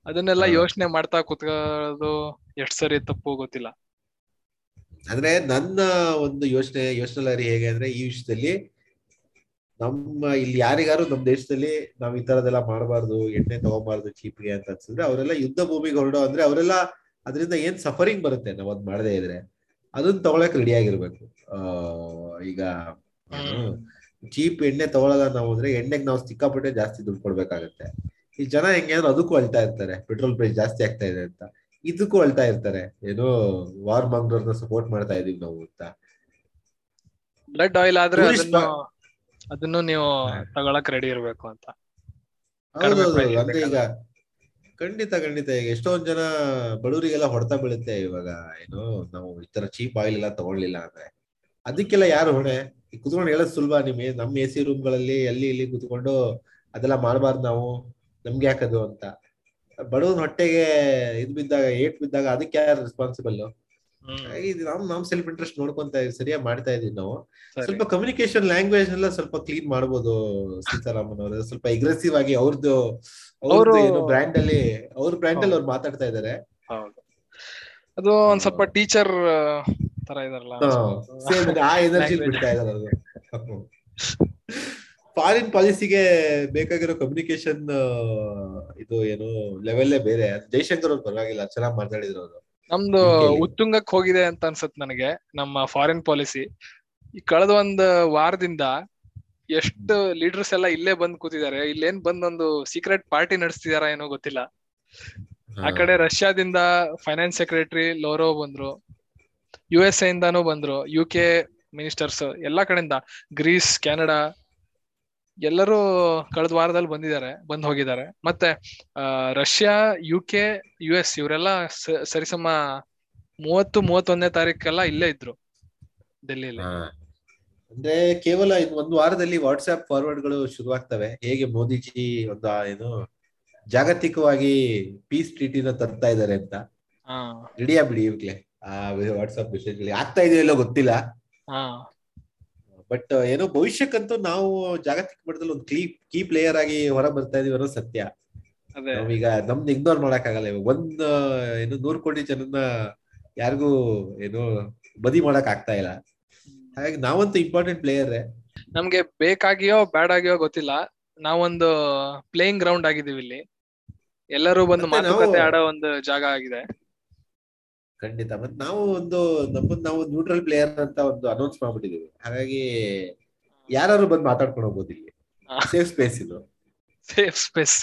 ಅದನ್ನೆಲ್ಲ. ಯೋಚನೆ ಮಾಡ್ತಾ ಕುತ್ಕೊಳ್ಳೋದು ಎಷ್ಟ್ ಸರಿ ತಪ್ಪು ಗೊತ್ತಿಲ್ಲ ಅಂದ್ರೆ ನನ್ನ ಒಂದು ಯೋಚನೆ ಯೋಚನೆ ಹೇಗೆ ಅಂದ್ರೆ ಈ ವಿಷಯದಲ್ಲಿ ನಮ್ಮ ಇಲ್ಲಿ ಯಾರಿಗಾರು ನಮ್ಮ ದೇಶದಲ್ಲಿ ನಾವ್ ಈ ತರದೆಲ್ಲ ಮಾಡಬಾರ್ದು ಎಣ್ಣೆ ತಗೋಬಾರ್ದು ಚೀಪ್ಗೆ ಅಂತ ಅನ್ಸಿದ್ರೆ ಅವರೆಲ್ಲ ಯುದ್ಧ ಭೂಮಿಗೆ ಹೊರಡೋ ಅಂದ್ರೆ ಅವರೆಲ್ಲ ಅದರಿಂದ ಏನ್ ಸಫರಿಂಗ್ ಬರುತ್ತೆ ನಾವ್ ಅದ್ ಮಾಡದೇ ಇದ್ರೆ? ಅದನ್ನ ತಗೊಳಕ್ ರೆಡಿ ಆಗಿರ್ಬೇಕು. ಈಗ ಚೀಪ್ ಎಣ್ಣೆ ತಗೊಳಲ್ಲ ನಾವು ಅಂದ್ರೆ ಎಣ್ಣೆಗೆ ನಾವು ಸಿಕ್ಕಾಪಟ್ಟೆ ಜಾಸ್ತಿ ದುಡ್ಡು ಕೊಡ್ಬೇಕಾಗತ್ತೆ. ಈ ಜನ ಹೆಂಗೆ ಅಂದ್ರೆ ಅದಕ್ಕೂ ಅಳ್ತಾ ಇರ್ತಾರೆ ಪೆಟ್ರೋಲ್ ಪ್ರೈಸ್ ಜಾಸ್ತಿ ಆಗ್ತಾ ಇದೆ ಅಂತ. ಇದಕ್ಕೂ ಅಳ್ತಾ ಇರ್ತಾರೆ ಏನೋ ವಾರ್ ಮಾಂಗ್ರವ್ರನ್ನ ಸಪೋರ್ಟ್ ಮಾಡ್ತಾ ಇದೀವಿ ನಾವು ಅಂತ. ಬ್ಲಡ್ ಆಯಿಲ್ ಆದ್ರೆ ಅದನ್ನು ನೀವು ತಗೊಳಕ್ ರೆಡಿ ಇರ್ಬೇಕು ಅಂತ. ಅಂದ್ರೆ ಈಗ ಖಂಡಿತ ಖಂಡಿತ ಈಗ ಎಷ್ಟೊಂದ್ ಜನ ಬಡವರಿಗೆಲ್ಲ ಹೊಡೆತ ಬೀಳುತ್ತೆ ಇವಾಗ. ಏನು ನಾವು ಈ ತರ ಚೀಪ್ ಆಯಿಲ್ ಎಲ್ಲ ತಗೊಳ್ಲಿಲ್ಲ ಅಂದ್ರೆ. ಅದಕ್ಕೆಲ್ಲ ಯಾರು ಹೊಣೆ? ಕುತ್ಕೊಂಡು ಹೇಳೋದ್ ಸುಲಭ ನಿಮಗೆ ನಮ್ಮ ಎ ಸಿ ರೂಮ್ಗಳಲ್ಲಿ ಅಲ್ಲಿ ಇಲ್ಲಿ ಕುತ್ಕೊಂಡು ಅದೆಲ್ಲ ಮಾಡಬಾರ್ದು ನಾವು. ನಮ್ಗೆ ಯಾಕದು ಅಂತ? ಬಡವನ ಹೊಟ್ಟೆಗೆ ಇದ್ ಬಿದ್ದಾಗ ಏಟ್ ಬಿದ್ದಾಗ ಅದಕ್ಕೆ ಯಾರು ರೆಸ್ಪಾನ್ಸಿಬಲ್ ನಮ್ ನಮ್ ಸೆಲ್ಫ್ ಇಂಟ್ರೆಸ್ಟ್ ನೋಡ್ಕೊಂತ ಸರಿಯಾಗಿ ಮಾಡ್ತಾ ಇದೀವಿ ನಾವು. ಸ್ವಲ್ಪ ಕಮ್ಯುನಿಕೇಶನ್ ಲ್ಯಾಂಗ್ವೇಜ್ ಎಲ್ಲ ಸ್ವಲ್ಪ ಕ್ಲೀನ್ ಮಾಡ್ಬೋದು ಸೀತಾರಾಮನ್ ಅವರು. ಸ್ವಲ್ಪ ಅಗ್ರೆಸಿವ್ ಆಗಿ ಅವ್ರದ್ದು ಅವ್ರದ್ದು ಅವ್ರು- ಏನು ಬ್ರ್ಯಾಂಡ್ ಅಲ್ಲಿ ಅವ್ರ ಬ್ರ್ಯಾಂಡ್ ಅಲ್ಲಿ ಅವ್ರು ಮಾತಾಡ್ತಾ ಇದಾರೆ. ಅದು ಒಂದ್ ಸ್ವಲ್ಪ ಟೀಚರ್ ತರ ಇದಾರಲ್ಲ. ಆ ಎನರ್ಜಿ. ಬಿಡ್ತಾ ಇದಾರೆ ಅವರು. ಫಾರಿನ್ ಪಾಲಿಸಿಗೆ ಬೇಕಾಗಿರೋ ಕಮ್ಯುನಿಕೇಶನ್ ಇದು ಏನು ಲೆವೆಲ್ಲೇ ಬೇರೆ. ಜೈಶಂಕರ್ ಅವ್ರು ಪರವಾಗಿಲ್ಲ. ಚೆನ್ನಾಗಿ ಮಾತಾಡಿದ್ರು ಅವರು. ನಮ್ದು ಉತ್ತುಂಗಕ್ಕೆ ಹೋಗಿದೆ ಅಂತ ಅನ್ಸತ್ ನನಗೆ ನಮ್ಮ ಫಾರಿನ್ ಪಾಲಿಸಿ ಈ ಕಳೆದ ಒಂದ್ ವಾರದಿಂದ ಎಷ್ಟು ಲೀಡರ್ಸ್ ಎಲ್ಲ ಇಲ್ಲೇ ಬಂದ್ ಕೂತಿದ್ದಾರೆ ಇಲ್ಲೇನ್ ಬಂದ್ ಒಂದು ಸೀಕ್ರೆಟ್ ಪಾರ್ಟಿ ನಡೆಸ್ತಿದಾರ ಏನೋ ಗೊತ್ತಿಲ್ಲ. ಆ ಕಡೆ ರಷ್ಯಾದಿಂದ ಫೈನಾನ್ಸ್ ಸೆಕ್ರೆಟರಿ ಲೋರೋ ಬಂದ್ರು ಯು ಎಸ್ ಎ ಇಂದಾನು ಬಂದ್ರು ಯು ಕೆ ಮಿನಿಸ್ಟರ್ಸ್ ಎಲ್ಲಾ ಕಡೆಯಿಂದ ಗ್ರೀಸ್ ಕೆನಡಾ ಎಲ್ಲರೂ ಕಳೆದ ವಾರದಲ್ಲಿ ಬಂದಿದ್ದಾರೆ ಬಂದ್ ಹೋಗಿದ್ದಾರೆ. ಮತ್ತೆ Russia U K U S ಇವರೆಲ್ಲ ಸರಿಸಮ ಮೂವತ್ತು ಮೂವತ್ತೊಂದನೇ ತಾರೀಕೆಲ್ಲ ಇಲ್ಲೇ ಇದ್ರು ಡೆಲ್ಲಿಯಲ್ಲಿ ಅಂದ್ರೆ ಕೇವಲ ಒಂದು ವಾರದಲ್ಲಿ ವಾಟ್ಸ್ಆಪ್ ಫಾರ್ವರ್ಡ್ಗಳು ಶುರುವಾಗ್ತವೆ. ಹೇಗೆ ಮೋದಿಜಿ ಒಂದು ಏನು ಜಾಗತಿಕವಾಗಿ ಪೀಸ್ ಟ್ರೀಟಿನ ತರ್ತಾ ಇದ್ದಾರೆ ಅಂತ. ರೆಡಿಯಾ ಬಿಡಿ ಇವಾಗ್ಲೇ ಆ ವಾಟ್ಸ್ಆಪ್ ಮೆಸೇಜ್ ಆಗ್ತಾ ಇದೆಯೋ ಇಲ್ಲೋ ಗೊತ್ತಿಲ್ಲ. ಹಾ. ಬಟ್ ಏನೋ ಭವಿಷ್ಯಕ್ಕಂತೂ ನಾವು ಜಾಗತಿಕ ಮಟ್ಟದಲ್ಲಿ ಒಂದು ಕ್ಲೀ ಕೀ ಪ್ಲೇಯರ್ ಆಗಿ ಹೊರ ಬರ್ತಾ ಇದೀವಿ ಅನ್ನೋ ಸತ್ಯ. ಈಗ ನಮ್ದು ಇಗ್ನೋರ್ ಮಾಡಕ್ ಆಗಲ್ಲ ಇವಾಗ. ಒಂದ್ ಏನು ನೂರ್ ಕೋಟಿ ಜನನ್ನ ಯಾರಿಗೂ ಏನು ಬದಿ ಮಾಡಕ್ ಆಗ್ತಾ ಇಲ್ಲ. ಹಾಗಾಗಿ ನಾವಂತೂ ಇಂಪಾರ್ಟೆಂಟ್ ಪ್ಲೇಯರ್ ನಮ್ಗೆ ಬೇಕಾಗಿಯೋ ಬ್ಯಾಡ್ ಆಗಿಯೋ ಗೊತ್ತಿಲ್ಲ. ನಾವೊಂದು ಪ್ಲೇಯಿಂಗ್ ಗ್ರೌಂಡ್ ಆಗಿದೀವಿ ಇಲ್ಲಿ. ಎಲ್ಲರೂ ಬಂದು ಮಾತುಕತೆ ಆಡೋ ಒಂದು ಜಾಗ ಆಗಿದೆ. ಖಂಡಿತ. ಮತ್ತೆ ನಾವು ಒಂದು ನಮ್ಮದು ನಾವು ನ್ಯೂಟ್ರಲ್ ಪ್ಲೇಯರ್ ಅಂತ ಒಂದು ಅನೌನ್ಸ್ ಮಾಡ್ಬಿಟ್ಟಿದೀವಿ. ಹಾಗಾಗಿ ಯಾರು ಬಂದು ಮಾತಾಡ್ಕೊಂಡು ಹೋಗ್ಬೋದು ಇಲ್ಲಿ. ಸೇಫ್ ಸ್ಪೇಸ್ ಇದು. ಸೇಫ್ ಸ್ಪೇಸ್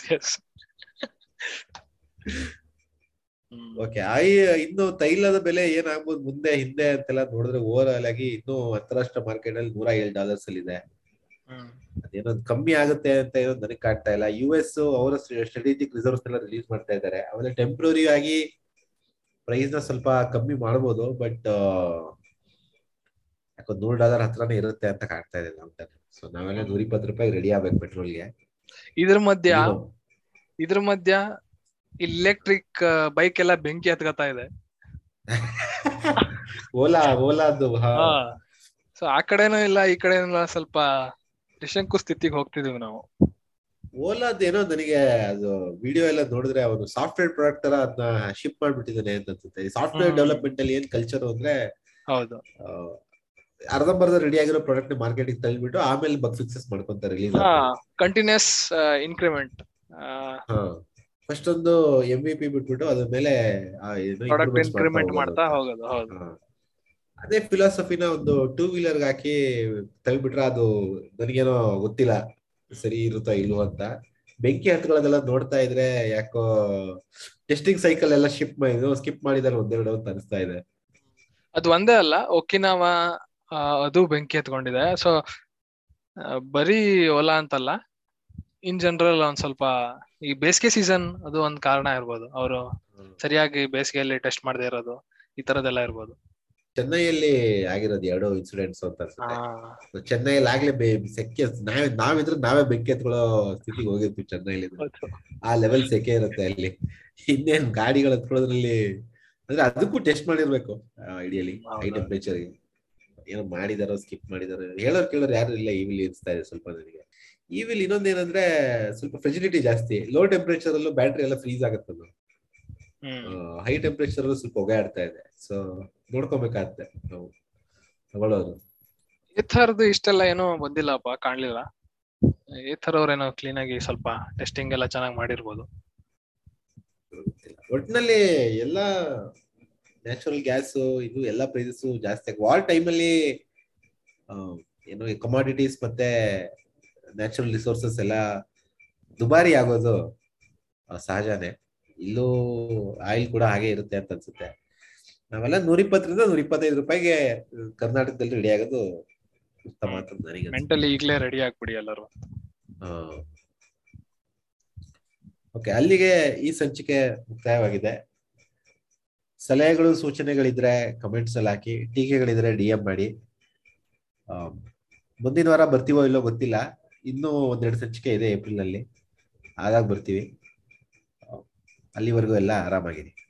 ಓಕೆ ಐ ಇನ್ನು ತೈಲದ ಬೆಲೆ ಏನಾಗ್ಬೋದು ಮುಂದೆ ಹಿಂದೆ ಅಂತೆಲ್ಲ ನೋಡಿದ್ರೆ ಓವರ್ ಆಲ್ ಆಗಿ ಇನ್ನು ಅಂತಾರಾಷ್ಟ್ರೀಯ ಮಾರ್ಕೆಟ್ ಅಲ್ಲಿ ನೂರ ಏಳು ಡಾಲರ್ಸ್ ಅಲ್ಲಿ ಇದೆ. ಅದೇನೋ ಕಮ್ಮಿ ಆಗುತ್ತೆ ಅಂತ ಏನೋ ನನಗೆ ಕಾಣ್ತಾ ಇಲ್ಲ. ಯು ಎಸ್ ಅವರ ಸ್ಟ್ರಾಟಜಿಕ್ ರಿಸರ್ವ್ಸ್ ಎಲ್ಲ ರಿಲೀಸ್ ಮಾಡ್ತಾ ಇದ್ದಾರೆ. ಆಮೇಲೆ ಟೆಂಪ್ರರಿ ಆಗಿ ಪ್ರೈಸ್ನ ಸ್ವಲ್ಪ ಕಮ್ಮಿ ಮಾಡ್ಬೋದು ಬಟ್ ಯಾಕೋ ನೂರು ಡಾಲರ್ ಹತ್ರನೇ ಇರುತ್ತೆ ಅಂತ ಕಾಣ್ತಾ ಇದೆ ಲಾಂಗ್ ಸೊ ನಾವೆಲ್ಲ ನೂರ ಇಪ್ಪತ್ತು ರೂಪಾಯಿ ರೆಡಿ ಆಗ್ಬೇಕು ಪೆಟ್ರೋಲ್ಗೆ ಇದ್ರ ಮಧ್ಯ ಇದ್ರ ಮಧ್ಯ ಇಲೆಕ್ಟ್ರಿಕ್ ಬೈಕ್ ಎಲ್ಲ ಬೆಂಕಿ ಹತ್ಕತಾ ಇದೆ. ಓಲಾ ಓಲಾದು ಸೊ ಆ ಕಡೆನೂ ಇಲ್ಲ ಈ ಕಡೆನೂ ಇಲ್ಲ ಸ್ವಲ್ಪ ನಿಶಂಕು ಸ್ಥಿತಿಗೆ ಹೋಗ್ತಿದೀವಿ ನಾವು. ಓಲಾದ್ ಏನೋ ನನಗೆ ಅದು ವಿಡಿಯೋ ಎಲ್ಲ ನೋಡಿದ್ರೆ ಅವನು ಸಾಫ್ಟ್ವೇರ್ ಪ್ರಾಡಕ್ಟ್ ತರ ಅದನ್ನ ಶಿಪ್ ಮಾಡ್ಬಿಟ್ಟಿದ್ದಾನೆ ಅಂತ ಅನ್ಸುತ್ತೆ. ಸಾಫ್ಟ್ವೇರ್. ಡೆವಲಪ್ಮೆಂಟ್ ಅಲ್ಲಿ ಏನ್ ಕಲ್ಚರ್ ಅಂದ್ರೆ ಹೌದು. ಅರ್ಧಂಬರ್ಧ ರೆಡಿ ಆಗಿರೋ ಪ್ರಾಡಕ್ಟ್ ಮಾರ್ಕೆಟಿಂಗ್ ತಳ್ಳಿಬಿಟ್ಟು ಆಮೇಲೆ ಬಗ್ ಫಿಕ್ಸಸ್ ಮಾಡ್ಕೊಂತಾರೆ ರಿಲೀಸ್ ಕಂಟಿನ್ಯೂಸ್ ಇನ್ಕ್ರಿಮೆಂಟ್ ಫಸ್ಟ್ ಒಂದು ಎಂ ವಿ ಪಿ ಬಿಟ್ಬಿಟ್ಟು ಅದ್ರ ಮೇಲೆ ಇನ್ಕ್ರಿಮೆಂಟ್ ಮಾಡ್ತಾ. ಹೋಗೋದು. ಹೌದು. ಅದೇ ಫಿಲಾಸಫಿನ ಒಂದು ಟೂ ವೀಲರ್ ಹಾಕಿ ತಳ್ಬಿಟ್ರೆ ಅದು ನನಗೇನೋ ಗೊತ್ತಿಲ್ಲ. ಸರಿ ಇರುತ್ತಾ ಇಲ್ವೋ ಅಂತ. ಬೆಂಕಿ ಹತ್ಕೊಳ್ಳೋದೆಲ್ಲ ನೋಡ್ತಾ ಇದ್ರೆ ಯಾಕೋ ಟೆಸ್ಟಿಂಗ್ ಸೈಕಲ್ ಎಲ್ಲ ಶಿಪ್ ಮಾಡಿದ್ರು ಸ್ಕಿಪ್ ಮಾಡಿದಾರೆ ಒಂದೆರಡು ಅಂತ ಅನಿಸ್ತಾ ಇದೆ. ಅದು ಒಂದೇ ಅಲ್ಲ ಒಕಿನಾವ ಅದು ಬೆಂಕಿ ಹತ್ಕೊಂಡಿದೆ. ಸೊ ಬರೀ ಓಲಾ ಅಂತಲ್ಲ ಇನ್ ಜನರಲ್ ಒಂದ್ ಸ್ವಲ್ಪ ಈ ಬೇಸಿಗೆ ಸೀಸನ್ ಅದು ಒಂದ್ ಕಾರಣ ಇರ್ಬೋದು. ಅವರು ಸರಿಯಾಗಿ ಬೇಸಿಗೆಯಲ್ಲಿ ಟೆಸ್ಟ್ ಮಾಡದೇ ಇರೋದು ಈ ತರದೆಲ್ಲ ಇರ್ಬೋದು. ಚೆನ್ನೈಯಲ್ಲಿ ಆಗಿರೋದು ಎರಡು ಇನ್ಸಿಡೆಂಟ್ಸ್ ಅಂತ ಅನ್ಸುತ್ತೆ. ಚೆನ್ನೈಯಲ್ಲಿ ಆಗ್ಲೇ ಸೆಕೆ ನಾವೇ ನಾವಿದ್ರೆ ನಾವೇ ಬೆಂಕಿ ಎತ್ಕೊಳ್ಳೋ ಸ್ಥಿತಿಗೆ ಹೋಗಿರ್ತೀವಿ ಚೆನ್ನೈಲಿ. ಆ ಲೆವೆಲ್ ಸೆಕೆ ಇರುತ್ತೆ ಅಲ್ಲಿ. ಇನ್ನೇನ್ ಗಾಡಿಗಳು ಹತ್ಕೊಳ್ಳೋದ್ರಲ್ಲಿ ಅಂದ್ರೆ ಅದಕ್ಕೂ ಟೆಸ್ಟ್ ಮಾಡಿರ್ಬೇಕು ಐಡಿಯಲಿ ಹೈ. ಟೆಂಪರೇಚರ್ ಏನೋ ಮಾಡಿದಾರೋ ಸ್ಕಿಪ್ ಮಾಡಿದಾರೋ ಹೇಳೋರ್ ಕೇಳೋರು ಯಾರು ಇಲ್ಲ ಈವಿಲ್ ಅನ್ಸ್ತಾ ಇದೆ ಸ್ವಲ್ಪ ನನಗೆ ಈವಿಲ್ ಇನ್ನೊಂದೇನಂದ್ರೆ ಸ್ವಲ್ಪ ಫೆಸಿಲಿಟಿ ಜಾಸ್ತಿ. ಲೋ ಟೆಂಪರೇಚರ್ ಅಲ್ಲೂ ಬ್ಯಾಟ್ರಿ ಎಲ್ಲ ಫ್ರೀಸ್ ಆಗುತ್ತೆ ಹೈ ಟೆಂಪರೇಚರ್ ಅಲ್ಲೂ ಸ್ವಲ್ಪ ಹೊಗೆ ಆಡ್ತಾ ಇದೆ. ಸೊ ನೋಡ್ಕೊಬೇಕಾಗತ್ತೆ ನಾವು ತಗೊಳ್ಳೋದು. ಈ ತರದ್ದು ಇಷ್ಟೆಲ್ಲ ಏನೋ ಬಂದಿಲ್ಲಪ್ಪ ಕಾಣ್ಲಿಲ್ಲ. ಈ ತರ ಅವ್ರೇನೋ ಕ್ಲೀನ್ ಆಗಿ ಸ್ವಲ್ಪ ಟೆಸ್ಟಿಂಗ್ ಎಲ್ಲ ಚೆನ್ನಾಗಿ ಮಾಡಿರ್ಬೋದು. ಒಟ್ಟಿನಲ್ಲಿ ಒಟ್ನಲ್ಲಿ ಎಲ್ಲ ನ್ಯಾಚುರಲ್ ಗ್ಯಾಸ್ ಇದು ಎಲ್ಲ ಪ್ರೈಸಸ್ ಜಾಸ್ತಿ ಆಗಿ ಆಲ್ ಟೈಮಲ್ಲಿ ಏನು ಕಮಾಡಿಟೀಸ್ ಮತ್ತೆ ನ್ಯಾಚುರಲ್ ರಿಸೋರ್ಸಸ್ ಎಲ್ಲ ದುಬಾರಿ ಆಗೋದು ಸಹಜನೇ. ಇಲ್ಲೂ ಆಯಿಲ್ ಕೂಡ ಹಾಗೆ ಇರುತ್ತೆ ಅಂತ ಅನ್ಸುತ್ತೆ. ನಾವೆಲ್ಲ ನೂರ ಇಪ್ಪತ್ತರಿಂದ ನೂರ ಇಪ್ಪತ್ತೈದು ರೂಪಾಯಿಗೆ ಕರ್ನಾಟಕದಲ್ಲಿ ರೆಡಿ ಆಗೋದು ಉತ್ತಮ ಅಂತ ನನಗೆ. ಮೆಂಟಲಿ ಈಗಲೇ ರೆಡಿ ಆಗ್ಬಿಡಿ ಎಲ್ಲರೂ. ಓಕೆ ಅಲ್ಲಿಗೆ ಈ ಸಂಚಿಕೆ ಮುಕ್ತಾಯವಾಗಿದೆ. ಸಲಹೆಗಳು ಸೂಚನೆಗಳಿದ್ರೆ ಕಮೆಂಟ್ಸ್ ಅಲ್ಲಿ ಹಾಕಿ ಟೀಕೆಗಳಿದ್ರೆ ಡಿ ಎಂ ಮಾಡಿ. ಆ, ಮುಂದಿನ ವಾರ ಬರ್ತೀವೋ ಇಲ್ಲೋ ಗೊತ್ತಿಲ್ಲ. ಇನ್ನೂ ಒಂದೆರಡು ಸಂಚಿಕೆ ಇದೆ ಏಪ್ರಿಲ್ನಲ್ಲಿ. ಆದಾಗ ಬರ್ತೀವಿ. ಅಲ್ಲಿವರೆಗೂ ಎಲ್ಲ ಆರಾಮಾಗಿರಿ.